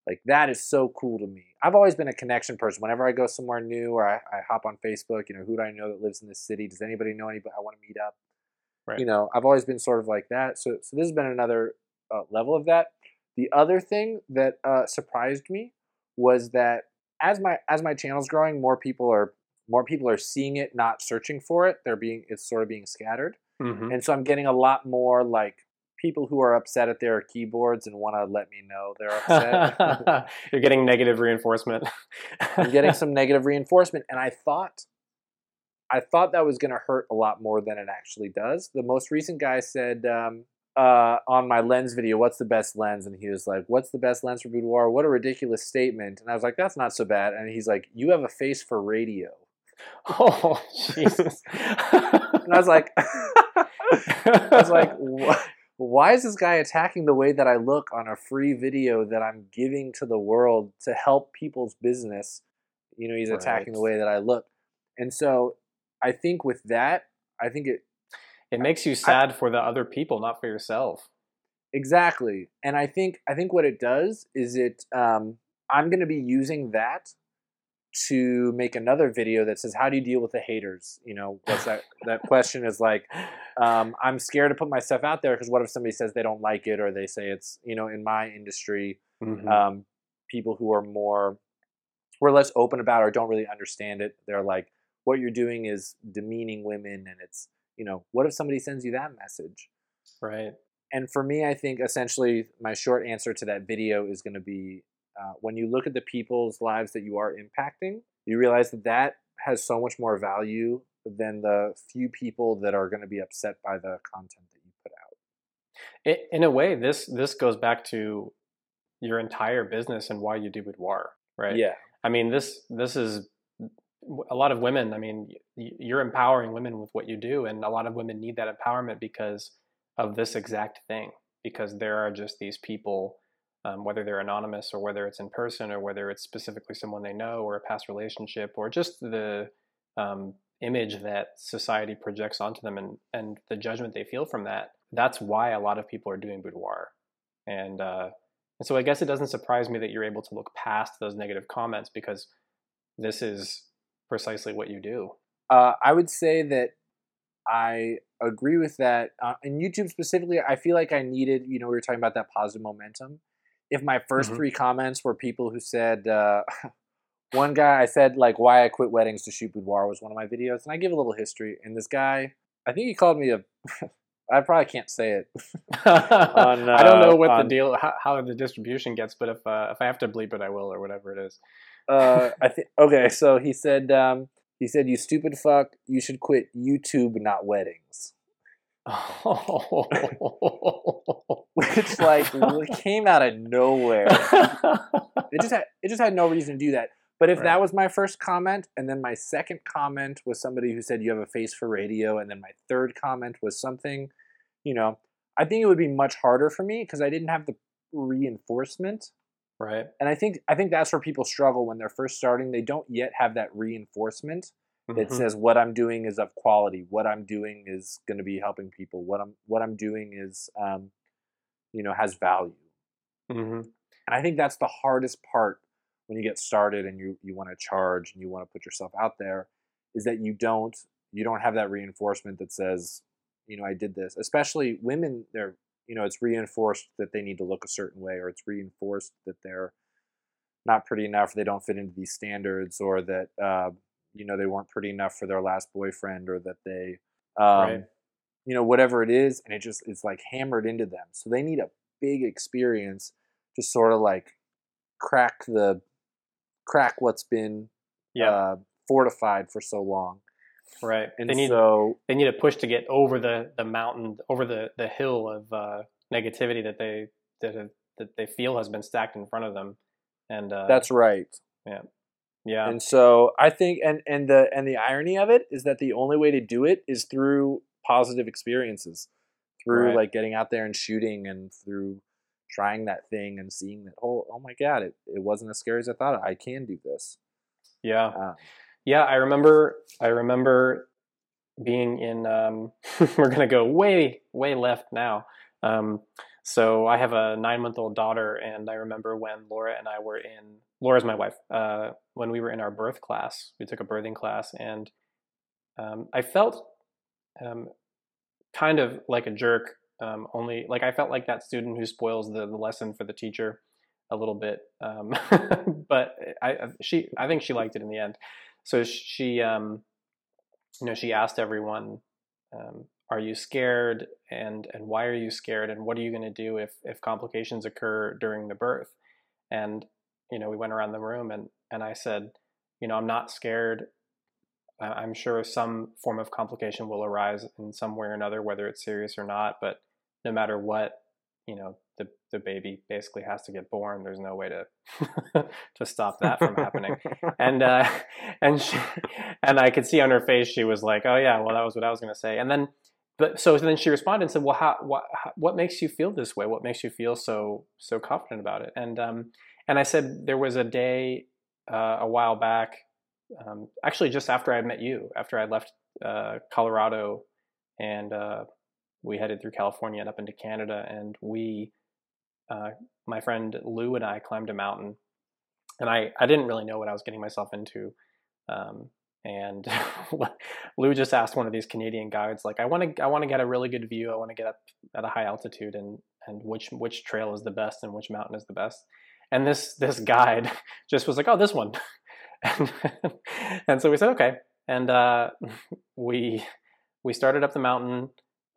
Like that is so cool to me. I've always been a connection person. Whenever I go somewhere new or I, I hop on Facebook, you know, who do I know that lives in this city? Does anybody know anybody I want to meet up? Right. You know, I've always been sort of like that. So so this has been another uh, level of that. The other thing that uh, surprised me was that as my as my channel's growing, more people are more people are seeing it, not searching for it. They're being it's sort of being scattered, mhm. and so I'm getting a lot more like people who are upset at their keyboards and want to let me know they're upset. [LAUGHS] You're getting negative reinforcement. I'm getting [LAUGHS] some negative reinforcement, and I thought I thought that was going to hurt a lot more than it actually does. The most recent guy said um, uh, on my lens video, "What's the best lens?" and he was like, "What's the best lens for boudoir?" What a ridiculous statement! And I was like, "That's not so bad." And he's like, "You have a face for radio," oh [LAUGHS] Jesus! and I was like, [LAUGHS] I was like, "Wha- why is this guy attacking the way that I look on a free video that I'm giving to the world to help people's business? You know, he's attacking the way that I look. And so I think with that, I think it it makes you sad for the other people, not for yourself. exactly. And I think I think what it does is it um, I'm going to be using that to make another video that says how do you deal with the haters you know what's that that [LAUGHS] question is like um, I'm scared to put my stuff out there because what if somebody says they don't like it or they say it's you know in my industry Mhm. um, people who are more we're less open about or don't really understand it. They're like, what you're doing is demeaning women, and it's you know, what if somebody sends you that message? Right. And for me, I think essentially my short answer to that video is going to be uh, when you look at the people's lives that you are impacting, you realize that that has so much more value than the few people that are going to be upset by the content that you put out. In a way, this this goes back to your entire business and why you do boudoir, right? Yeah. I mean, this this is a lot of women. I mean, you're empowering women with what you do, and a lot of women need that empowerment because of this exact thing. Because there are just these people, um, whether they're anonymous or whether it's in person or whether it's specifically someone they know or a past relationship or just the um, image that society projects onto them and and the judgment they feel from that. That's why a lot of people are doing boudoir, and uh, and so I guess it doesn't surprise me that you're able to look past those negative comments because this is precisely what you do. Uh, I would say that I agree with that. Uh, in YouTube specifically, I feel like I needed, you know, we were talking about that positive momentum. If my 1st mm-hmm. three comments were people who said, uh, [LAUGHS] one guy, I said, like, why I quit weddings to shoot boudoir was one of my videos. And I give a little history. And this guy, I think he called me a [LAUGHS] I probably can't say it. [LAUGHS] on, uh, I don't know what on, the deal, how, how, the distribution gets, but if uh, if I have to bleep it, I will, or whatever it is. Uh, I think okay. So he said, um, he said, "You stupid fuck, you should quit YouTube, not weddings." Oh. [LAUGHS] Which like came out of nowhere. it just had it just had no reason to do that. But if right. that was my first comment, and then my second comment was somebody who said you have a face for radio, and then my third comment was something, you know, I think it would be much harder for me because I didn't have the reinforcement. Right. And I think I think that's where people struggle when they're first starting. They don't yet have that reinforcement that mm-hmm. says what I'm doing is of quality. What I'm doing is going to be helping people. What I'm what I'm doing is, um, you know, has value. Mm-hmm. And I think that's the hardest part when you get started and you you want to charge and you want to put yourself out there is that you don't you don't have that reinforcement that says you know I did this especially women they're you know it's reinforced that they need to look a certain way or it's reinforced that they're not pretty enough they don't fit into these standards or that uh, you know they weren't pretty enough for their last boyfriend or that they um, right. you know whatever it is and it just it's like hammered into them so they need a big experience to sort of like crack the crack what's been yeah. uh, fortified for so long. Right. And they need, so they need a push to get over the, the mountain, over the, the hill of uh, negativity that they that, that they feel has been stacked in front of them. And uh, that's right. Yeah. Yeah. And so I think, and and the and the irony of it is that the only way to do it is through positive experiences, through right. like getting out there and shooting, and through trying that thing and seeing that oh oh my god it, it wasn't as scary as I thought I can do this. Yeah. Uh, yeah, I remember I remember being in um, [LAUGHS] we're gonna go way way left now. Um, so I have a nine month old daughter, and I remember when Laura and I were in Laura's my wife. Uh, when we were in our birth class, we took a birthing class, and um, I felt um, kind of like a jerk um, only like I felt like that student who spoils the, the lesson for the teacher a little bit. Um, [LAUGHS] but I she I think she liked it in the end. So she um, you know she asked everyone, um, "Are you scared? And and why are you scared? And what are you going to do if if complications occur during the birth?" And you know we went around the room and and I said, you know I'm not scared. I'm sure some form of complication will arise in some way or another, whether it's serious or not. But no matter what, you know, the, the baby basically has to get born. There's no way to [LAUGHS] to stop that from happening. And uh, [LAUGHS] and she, and I could see on her face she was like, "Oh yeah, well that was what I was going to say." And then, but so then she responded and said, "Well, how what what makes you feel this way? What makes you feel so so confident about it?" And um and I said there was a day uh, a while back, um, actually just after I met you, after I left uh, Colorado and uh, we headed through California and up into Canada, and we, uh, my friend Lou and I climbed a mountain, and I I didn't really know what I was getting myself into, um, and [LAUGHS] Lou just asked one of these Canadian guides, like, I want to I want to get a really good view, I want to get up at a high altitude, and and which which trail is the best and which mountain is the best, and this this guide [LAUGHS] just was like, oh, this one. [LAUGHS] and, and so we said okay, and uh, we we started up the mountain.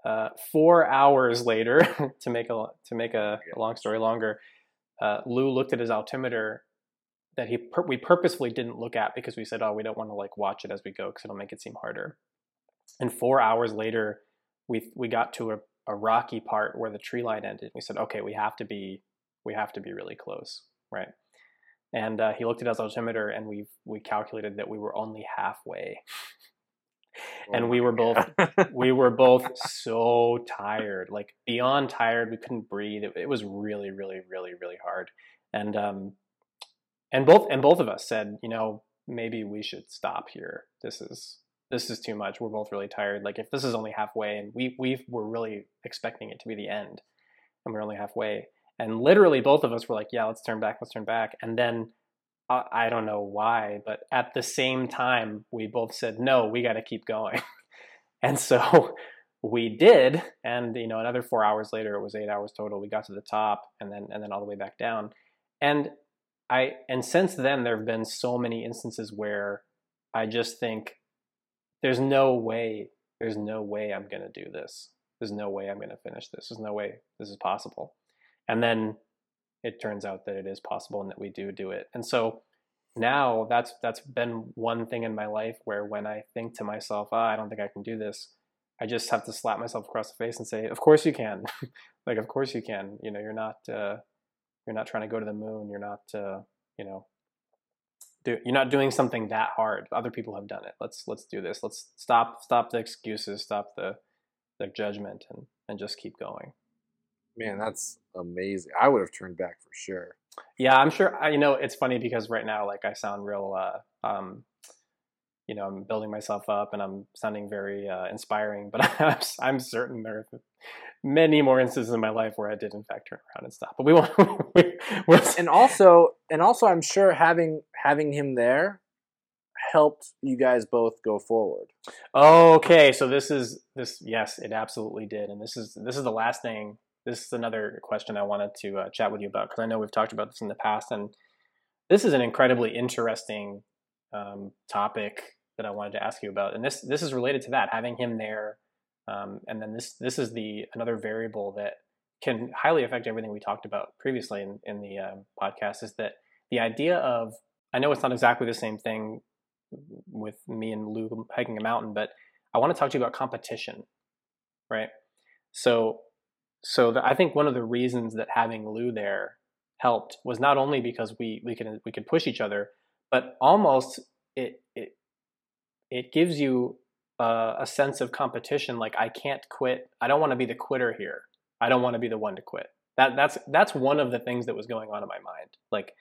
Uh, four hours later, [LAUGHS] to make a to make a, a long story longer, uh, Lou looked at his altimeter that he pur- we purposefully didn't look at because we said, oh, we don't want to like watch it as we go because it'll make it seem harder. And four hours later, we we got to a, a rocky part where the tree line ended. We said, okay, we have to be we have to be really close, right? And uh, he looked at his altimeter, and we we calculated that we were only halfway. And Oh we were both we were both so tired, like beyond tired. We couldn't breathe. It, it was really, really, really, really hard. And um, and both and both of us said, you know, maybe we should stop here. This is this is too much. We're both really tired. Like if this is only halfway, and we we were really expecting it to be the end, and we're only halfway. And literally, both of us were like, yeah, let's turn back, let's turn back. And then I don't know why, but at the same time, we both said, no, we got to keep going. [LAUGHS] and so [LAUGHS] we did. And, you know, another four hours later, it was eight hours total. We got to the top and then, and then all the way back down. And I, and since then, there have been so many instances where I just think there's no way, there's no way I'm going to do this. There's no way I'm going to finish this. There's no way this is possible. And then it turns out that it is possible and that we do do it. And so now that's that's been one thing in my life where when I think to myself, ah, I don't think I can do this, I just have to slap myself across the face and say, of course you can. [LAUGHS] like of course you can. You know, you're not uh, you're not trying to go to the moon. You're not uh, you know do, you're not doing something that hard. Other people have done it. Let's let's do this. Let's stop stop the excuses, stop the the judgment and and just keep going. Man, that's amazing. I would have turned back for sure. Yeah, I'm sure. I, you know, it's funny because right now, like, I sound real. Uh, um, you know, I'm building myself up, and I'm sounding very uh, inspiring. But [LAUGHS] I'm, I'm certain there are many more instances in my life where I did, in fact, turn around and stop. But we won't. [LAUGHS] we, And also, and also, I'm sure having having him there helped you guys both go forward. okay, so this is this. Yes, it absolutely did, and this is this is the last thing. This is another question I wanted to uh, chat with you about because I know we've talked about this in the past, and this is an incredibly interesting um, topic that I wanted to ask you about, and this this is related to that having him there, um, and then this this is the another variable that can highly affect everything we talked about previously in in the um, podcast is that the idea of I know it's not exactly the same thing with me and Lou hiking a mountain, but I want to talk to you about competition, right? So so the, I think one of the reasons that having Lou there helped was not only because we we can we could push each other, but almost it it it gives you a, a sense of competition. Like I can't quit. I don't want to be the quitter here. I don't want to be the one to quit. That that's that's one of the things that was going on in my mind. Like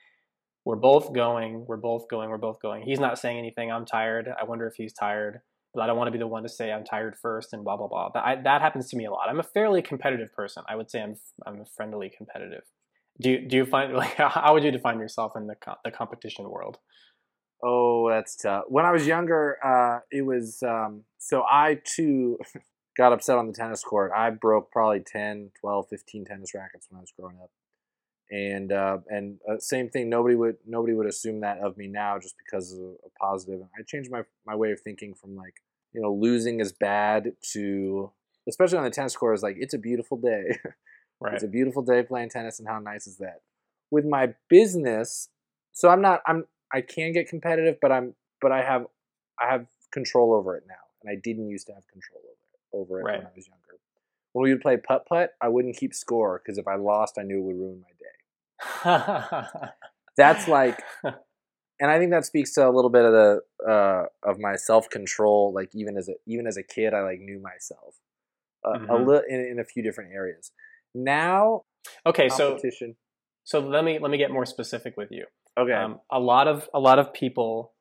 we're both going, we're both going, we're both going. He's not saying anything. I'm tired. I wonder if he's tired but I don't want to be the one to say I'm tired first and blah blah blah. That I, that happens to me a lot. I'm a fairly competitive person. I would say I'm I'm a friendly competitive. Do you, do you find [LAUGHS] like how would you define yourself in the the competition world? Oh, that's tough. When I was younger, uh, it was um, so I too [LAUGHS] got upset on the tennis court. I broke probably 10, 12, 15 tennis rackets when I was growing up. And uh, and uh, same thing. Nobody would nobody would assume that of me now just because of a positive. I changed my my way of thinking from like you know losing is bad to especially on the tennis court is like it's a beautiful day. [LAUGHS] Right. It's a beautiful day playing tennis, and how nice is that? With my business, so I'm not. I'm. I can get competitive, but I'm. But I have. I have control over it now, and I didn't used to have control over it. Over it Right. when I was younger. When we would play putt putt, I wouldn't keep score because if I lost, I knew it would ruin my. [LAUGHS] That's like, and I think that speaks to a little bit of the uh, of my self control. Like even as a even as a kid, I like knew myself uh, a Mhm. little in, in a few different areas. Now, okay, so so let me let me get more specific with you. okay, Um, a lot of a lot of people,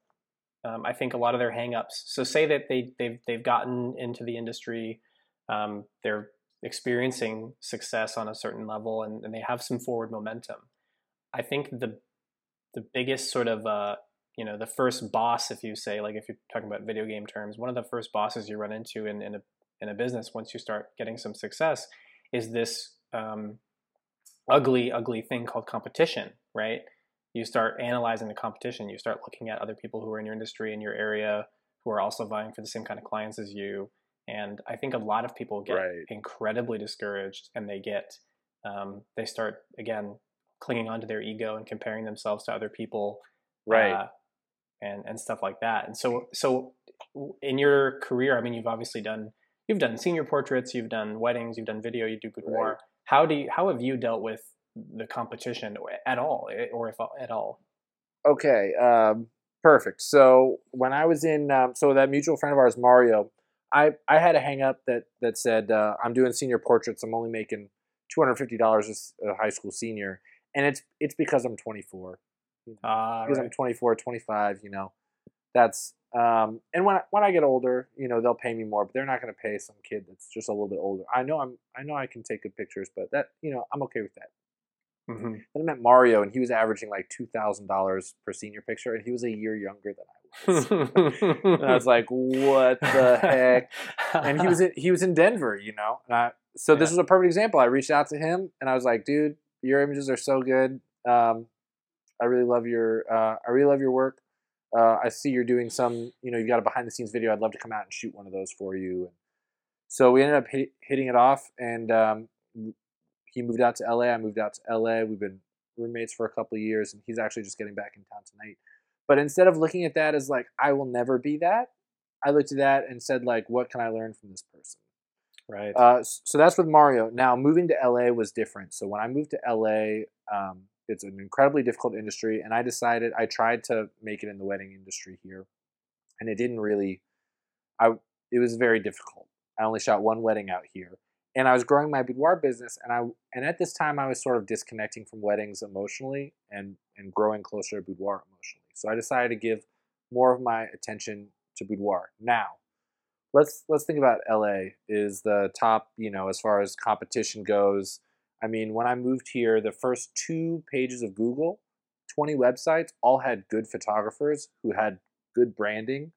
um, I think a lot of their hangups. So say that they they've they've gotten into the industry, um, they're experiencing success on a certain level, and, and they have some forward momentum. I think the the biggest sort of uh, you know the first boss, if you say like if you're talking about video game terms, one of the first bosses you run into in, in a in a business once you start getting some success is this um, ugly ugly thing called competition, right? you start analyzing the competition. You start looking at other people who are in your industry in your area who are also vying for the same kind of clients as you. And I think a lot of people get Right. incredibly discouraged, and they get um, they start again clinging onto their ego and comparing themselves to other people, Right. uh, and and stuff like that. And so so in your career, I mean, you've obviously done you've done senior portraits, you've done weddings, you've done video, you do boudoir. Right. How do you, how have you dealt with the competition at all, eh, or if at all? Okay, um, perfect. So when I was in, um, so that mutual friend of ours, Mario, I I had a hang up that that said uh, I'm doing senior portraits. I'm only making two hundred fifty dollars as a high school senior, and it's it's because I'm 24. Uh, Because I'm 24, 25. You know, that's um, and when I, when I get older, you know, they'll pay me more, but they're not going to pay some kid that's just a little bit older. I know I'm I know I can take good pictures, but that you know I'm okay with that. hmm Then I met Mario, and he was averaging like two thousand dollars per senior picture, and he was a year younger than I was. [LAUGHS] and I was like, "What the heck?" And he was in, he was in Denver, you know. And I, so this Yeah. was a perfect example. I reached out to him, and I was like, "Dude, your images are so good. Um, I really love your uh, I really love your work. Uh, I see you're doing some, you know, you got a behind the scenes video. I'd love to come out and shoot one of those for you." And so we ended up hit, hitting it off, and um, he moved out to LA. I moved out to LA. We've been roommates for a couple of years, and he's actually just getting back in town tonight. But instead of looking at that as like I will never be that, I looked at that and said like, what can I learn from this person? right. Uh, so that's with Mario. Now moving to LA was different. So when I moved to LA, um, it's an incredibly difficult industry, and I decided I tried to make it in the wedding industry here, and it didn't really. I it was very difficult. I only shot one wedding out here, and I was growing my boudoir business, and I and at this time I was sort of disconnecting from weddings emotionally and and growing closer to boudoir emotionally. So I decided to give more of my attention to boudoir. Now, let's let's think about LA is the top, you know, as far as competition goes. I mean, when I moved here, the first two pages of Google, 20 websites, all had good photographers who had good branding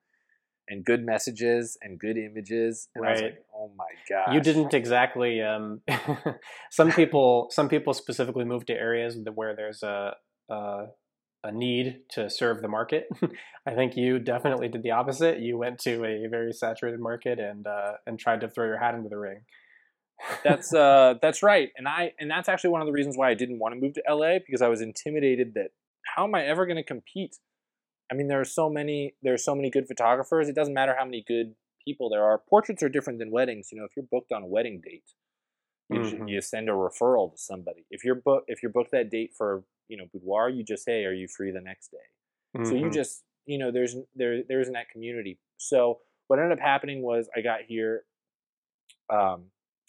and good messages and good images. And I was Right. like, oh my god. you didn't exactly. Um, [LAUGHS] some people, some people specifically move to areas where there's a, a a need to serve the market. [LAUGHS] I think you definitely did the opposite. You went to a very saturated market and uh, and tried to throw your hat into the ring. that's uh [LAUGHS] that's right and i and that's actually one of the reasons why i didn't want to move to la because i was intimidated that how am i ever going to compete i mean there are so many there are so many good photographers it doesn't matter how many good people there are portraits are different than weddings you know if you're booked on a wedding date you, Mhm. you send a referral to somebody if you're book if you're booked that date for you know boudoir you just say are you free the next day? So you Mhm. just you know there's there there isn't that community. So what ended up happening was i got here um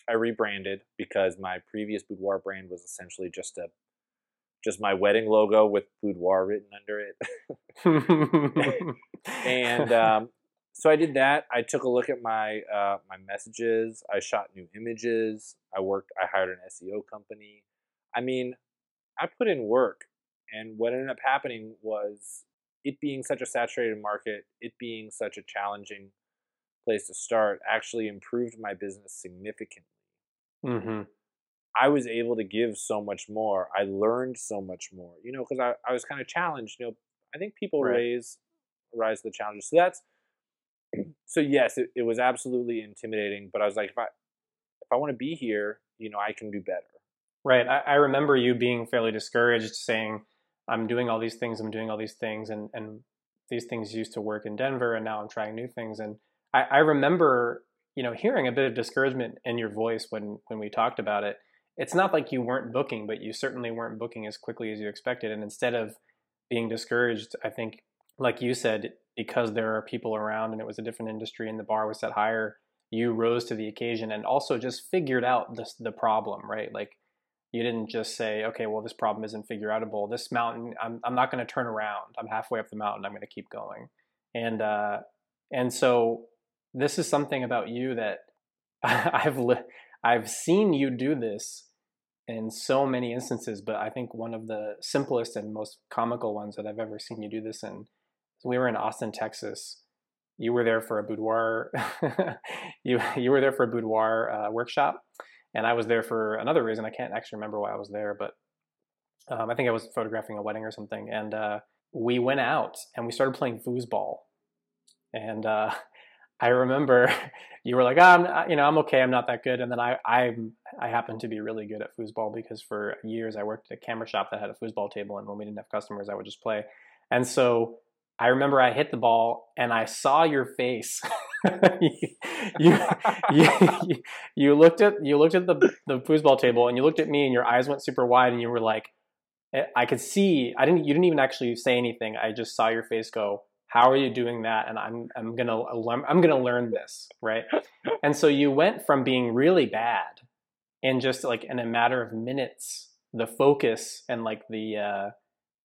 i rebranded because my previous boudoir brand was essentially just a just my wedding logo with boudoir written under it. [LAUGHS] And [LAUGHS] um so i did that. I took a look at my uh my messages. I shot new images. I worked i hired an seo company. I mean i put in work and what ended up happening was it being such a saturated market it being such a challenging place to start actually improved my business significantly Mm-hmm. I was able to give so much more. I learned so much more, you know, because I, I was kind of challenged. You know, I think people Right. raise rise to the challenges. So that's [CLEARS THROAT] so yes, it, it was absolutely intimidating. But I was like, if I if I want to be here, you know, I can do better. Right. I, I remember you being fairly discouraged, saying, "I'm doing all these things. I'm doing all these things, and and these things used to work in Denver, and now I'm trying new things." And I, I remember, you know, hearing a bit of discouragement in your voice when when we talked about it. It's not like you weren't booking, but you certainly weren't booking as quickly as you expected. And instead of being discouraged, I think, like you said, because there are people around and it was a different industry and the bar was set higher, you rose to the occasion and also just figured out this the problem, right? Like you didn't just say, okay, well, this problem isn't figure outable. This mountain, I'm, I'm not going to turn around. I'm halfway up the mountain. I'm going to keep going. And, uh, and so this is something about you that [LAUGHS] I've, li- I've seen you do this in so many instances, but I think one of the simplest and most comical ones that I've ever seen you do this in, we were in Austin, Texas. You were there for a boudoir. [LAUGHS] you you were there for a boudoir uh, workshop, and I was there for another reason. I can't actually remember why I was there, but Um, I think I was photographing a wedding or something, and uh, we went out and we started playing foosball. And uh, [LAUGHS] I remember [LAUGHS] you were like, oh, I'm, you know, I'm okay. I'm not that good. And then I, I, I happened to be really good at foosball because for years I worked at a camera shop that had a foosball table, and when we didn't have customers, I would just play. And so I remember I hit the ball and I saw your face. [LAUGHS] [LAUGHS] you, you, you, you, looked at you looked at the the foosball table and you looked at me and your eyes went super wide and you were like, eh, I could see. I didn't. You didn't even actually say anything. I just saw your face go. How are you doing that? And I'm I'm gonna I'm gonna learn this, right? And so you went from being really bad, and just like in a matter of minutes, the focus and like the uh,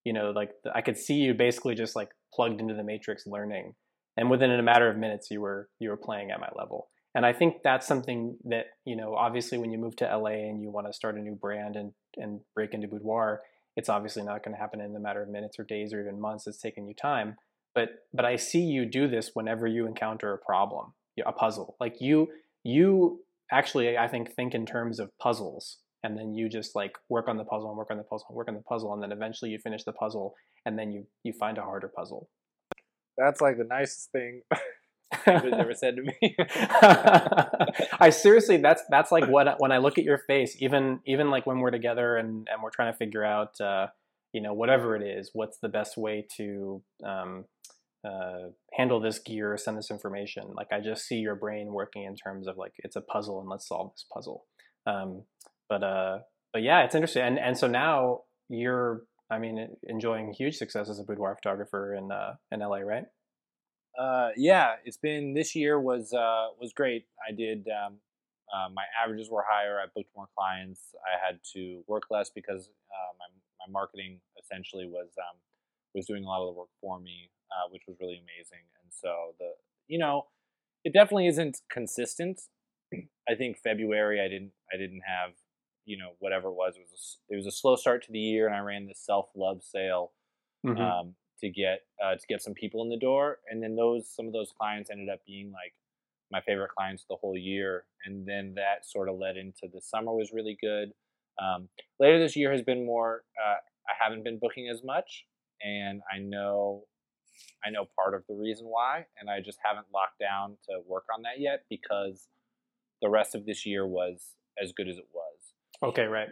you know like the, I could see you basically just like plugged into the matrix learning and within a matter of minutes you were you were playing at my level. And i think that's something that you know obviously when you move to la and you want to start a new brand and and break into boudoir it's obviously not going to happen in a matter of minutes or days or even months. It's taking you time. But but i see you do this whenever you encounter a problem a puzzle. Like you you actually i think think in terms of puzzles and then you just like work on the puzzle and work on the puzzle and work on the puzzle and then eventually you finish the puzzle and then you you find a harder puzzle that's like the nicest thing [LAUGHS] anybody's [LAUGHS] ever said to me i seriously that's that's like what when i look at your face even even like when we're together and and we're trying to figure out uh you know whatever it is what's the best way to um uh, handle this gear, send this information. Like I just see your brain working in terms of like it's a puzzle and let's solve this puzzle. Um, but uh, but yeah, it's interesting. And and so now you're, I mean, enjoying huge success as a boudoir photographer in uh, in LA, right? Uh, yeah, it's been this year was uh, was great. I did um, uh, my averages were higher. I booked more clients. I had to work less because uh, my my marketing essentially was um, was doing a lot of the work for me, uh, which was really amazing. And so the you know, it definitely isn't consistent. [CLEARS THROAT] I think February I didn't I didn't have you know whatever it was. It was a, it was a slow start to the year, and I ran this self love sale mm-hmm. um, to get uh, to get some people in the door, and then those some of those clients ended up being like my favorite clients the whole year, and then that sort of led into the summer was really good. Um, later this year has been more. Uh, I haven't been booking as much, and I know I know part of the reason why, and I just haven't locked down to work on that yet because the rest of this year was as good as it was. Okay, right.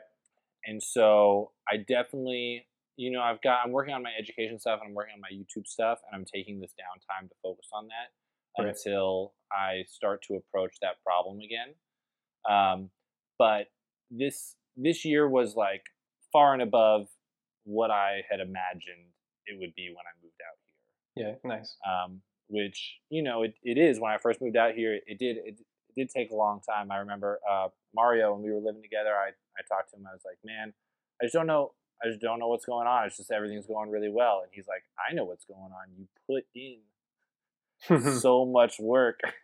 And so I definitely, you know, I've got, I'm working on my education stuff and I'm working on my YouTube stuff, and I'm taking this downtime to focus on that right. until I start to approach that problem again. Um, but this this year was like far and above what I had imagined it would be when I moved out here. Yeah, nice. Um, which you know it, it is when I first moved out here. It did it, it did take a long time. I remember uh, Mario when we were living together. I I talked to him. I was like, man, I just don't know. I just don't know what's going on. It's just everything's going really well. And he's like, I know what's going on. You put in [LAUGHS] so much work [LAUGHS]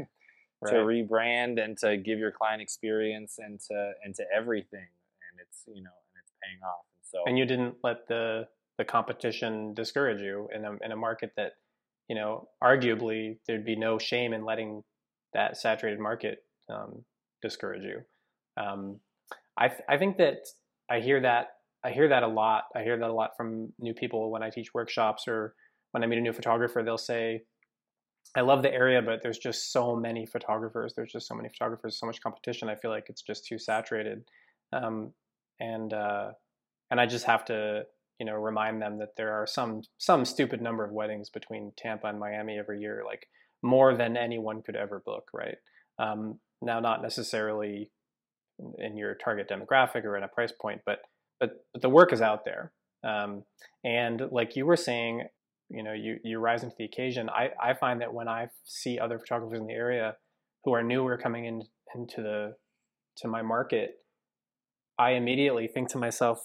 right. to rebrand and to give your client experience and to and to everything, and it's you know and it's paying off. And so and you didn't let the the competition discourage you in a in a market that you know arguably there'd be no shame in letting that saturated market um, discourage you. Um, I th- I think that I hear that I hear that a lot. I hear that a lot from new people when I teach workshops or when I meet a new photographer. They'll say, "I love the area, but there's just so many photographers. There's just so many photographers, so much competition. I feel like it's just too saturated." Um, and uh, and I just have to you know remind them that there are some some stupid number of weddings between Tampa and Miami every year, like more than anyone could ever book, right? Um, now, not necessarily in your target demographic or in a price point, but but but the work is out there. Um, and like you were saying, you know, you you rise into the occasion. I I find that when I see other photographers in the area who are newer coming in into the to my market, I immediately think to myself,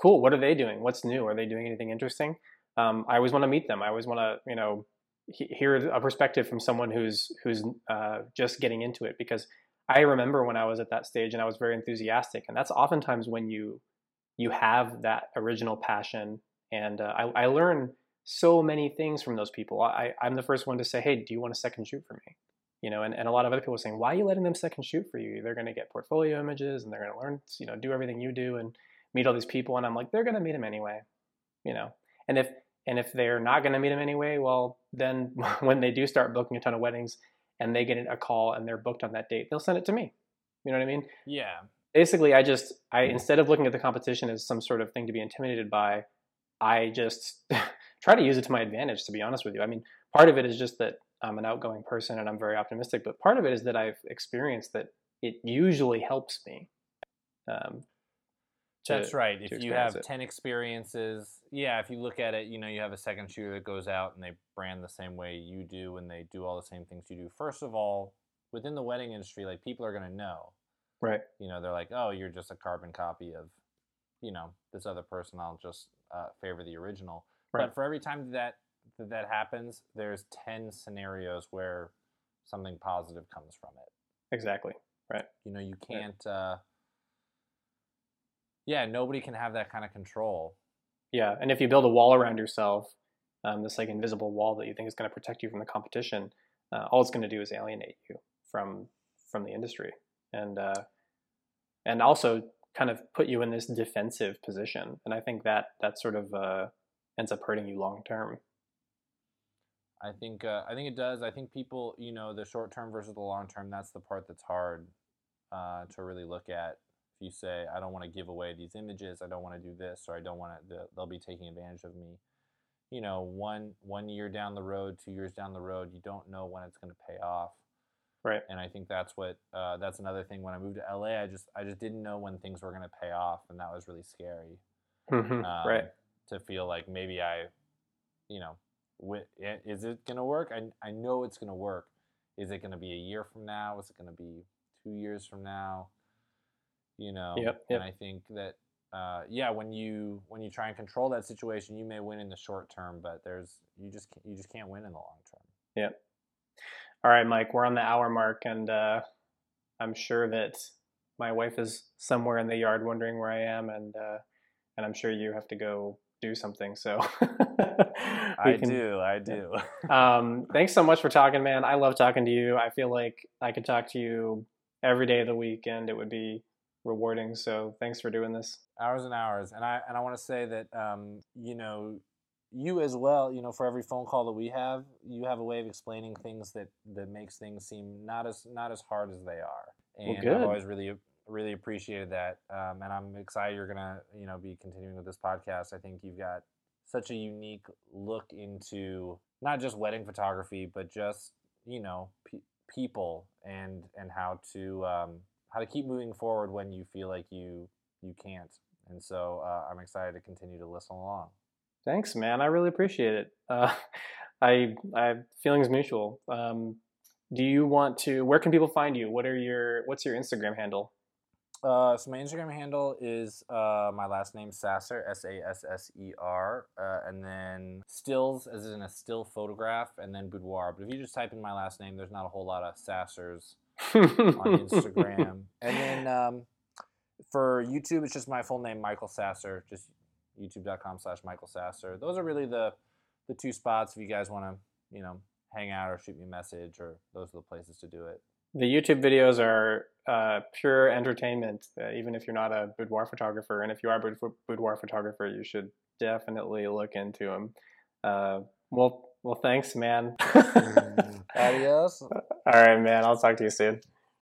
cool, what are they doing? What's new? Are they doing anything interesting? Um, I always want to meet them. I always want to, you know, hear a perspective from someone who's who's uh, just getting into it because I remember when I was at that stage and I was very enthusiastic, and that's oftentimes when you you have that original passion. And uh, I, I learn so many things from those people. I, I'm the first one to say, "Hey, do you want a second shoot for me?" You know, and, and a lot of other people are saying, "Why are you letting them second shoot for you? They're going to get portfolio images, and they're going to learn, you know, do everything you do." And meet all these people, and I'm like, they're gonna meet him anyway, you know. And if and if they're not gonna meet him anyway, well, then [LAUGHS] when they do start booking a ton of weddings and they get a call and they're booked on that date, they'll send it to me. You know what I mean? Yeah. Basically, I just I instead of looking at the competition as some sort of thing to be intimidated by, I just [LAUGHS] try to use it to my advantage. To be honest with you, I mean, part of it is just that I'm an outgoing person and I'm very optimistic, but part of it is that I've experienced that it usually helps me. Um, to, That's right. If you have it. 10 experiences, yeah, if you look at it, you know, you have a second shooter that goes out and they brand the same way you do and they do all the same things you do. First of all, within the wedding industry, like people are going to know. Right. You know, they're like, oh, you're just a carbon copy of, you know, this other person. I'll just uh, favor the original. Right. But for every time that that, that happens, there's 10 scenarios where something positive comes from it. Exactly. Right. You know, you can't, right. uh, yeah, nobody can have that kind of control. Yeah. And if you build a wall around yourself, um, this like invisible wall that you think is going to protect you from the competition, uh, all it's going to do is alienate you from from the industry and uh, and also kind of put you in this defensive position. And I think that that sort of uh, ends up hurting you long term. I think uh, I think it does. I think people, you know, the short term versus the long term. That's the part that's hard uh, to really look at. You say, "I don't want to give away these images. I don't want to do this, or I don't want to," they'll be taking advantage of me. You know, one one year down the road, two years down the road, you don't know when it's going to pay off. Right. And I think that's what uh, that's another thing. When I moved to LA, I just I just didn't know when things were going to pay off, and that was really scary. Mm-hmm. Um, right. To feel like maybe I, you know, is it going to work? I, I know it's going to work. Is it going to be a year from now? Is it going to be two years from now? You know, yep, yep. and I think that uh, yeah, when you when you try and control that situation, you may win in the short term, but there's you just you just can't win in the long term. Yeah. All right, Mike, we're on the hour mark, and uh, I'm sure that my wife is somewhere in the yard wondering where I am, and uh, and I'm sure you have to go do something. So [LAUGHS] I can, do, I do. um, thanks so much for talking, man. I love talking to you. I feel like I could talk to you every day of the week, and it would be rewarding. So thanks for doing this. Hours and hours, and I and I want to say that um, you know you as well. You know, for every phone call that we have, you have a way of explaining things that that makes things seem not as not as hard as they are. And well, I've always really really appreciated that, um, and I'm excited you're gonna you know be continuing with this podcast. I think you've got such a unique look into not just wedding photography, but just you know pe- people and and how to um, how to keep moving forward when you feel like you you can't. And so uh, I'm excited to continue to listen along. Thanks, man. I really appreciate it. Uh, [LAUGHS] I I feelings mutual. Um, do you want to? Where can people find you? What are your What's your Instagram handle? Uh, so my Instagram handle is uh, my last name Sasser S A S S E R, uh, and then stills as in a still photograph, and then boudoir. But if you just type in my last name, there's not a whole lot of Sassers on Instagram. [LAUGHS] And then um, for YouTube, it's just my full name, Michael Sasser. Just youtube.com/slash Michael Sasser. Those are really the the two spots if you guys want to, you know, hang out or shoot me a message, or those are the places to do it the YouTube videos are uh, pure entertainment, uh, even if you're not a boudoir photographer. And if you are a boudoir photographer, you should definitely look into them. Uh, well, well, thanks, man. Mm. [LAUGHS] Adios. All right, man. I'll talk to you soon.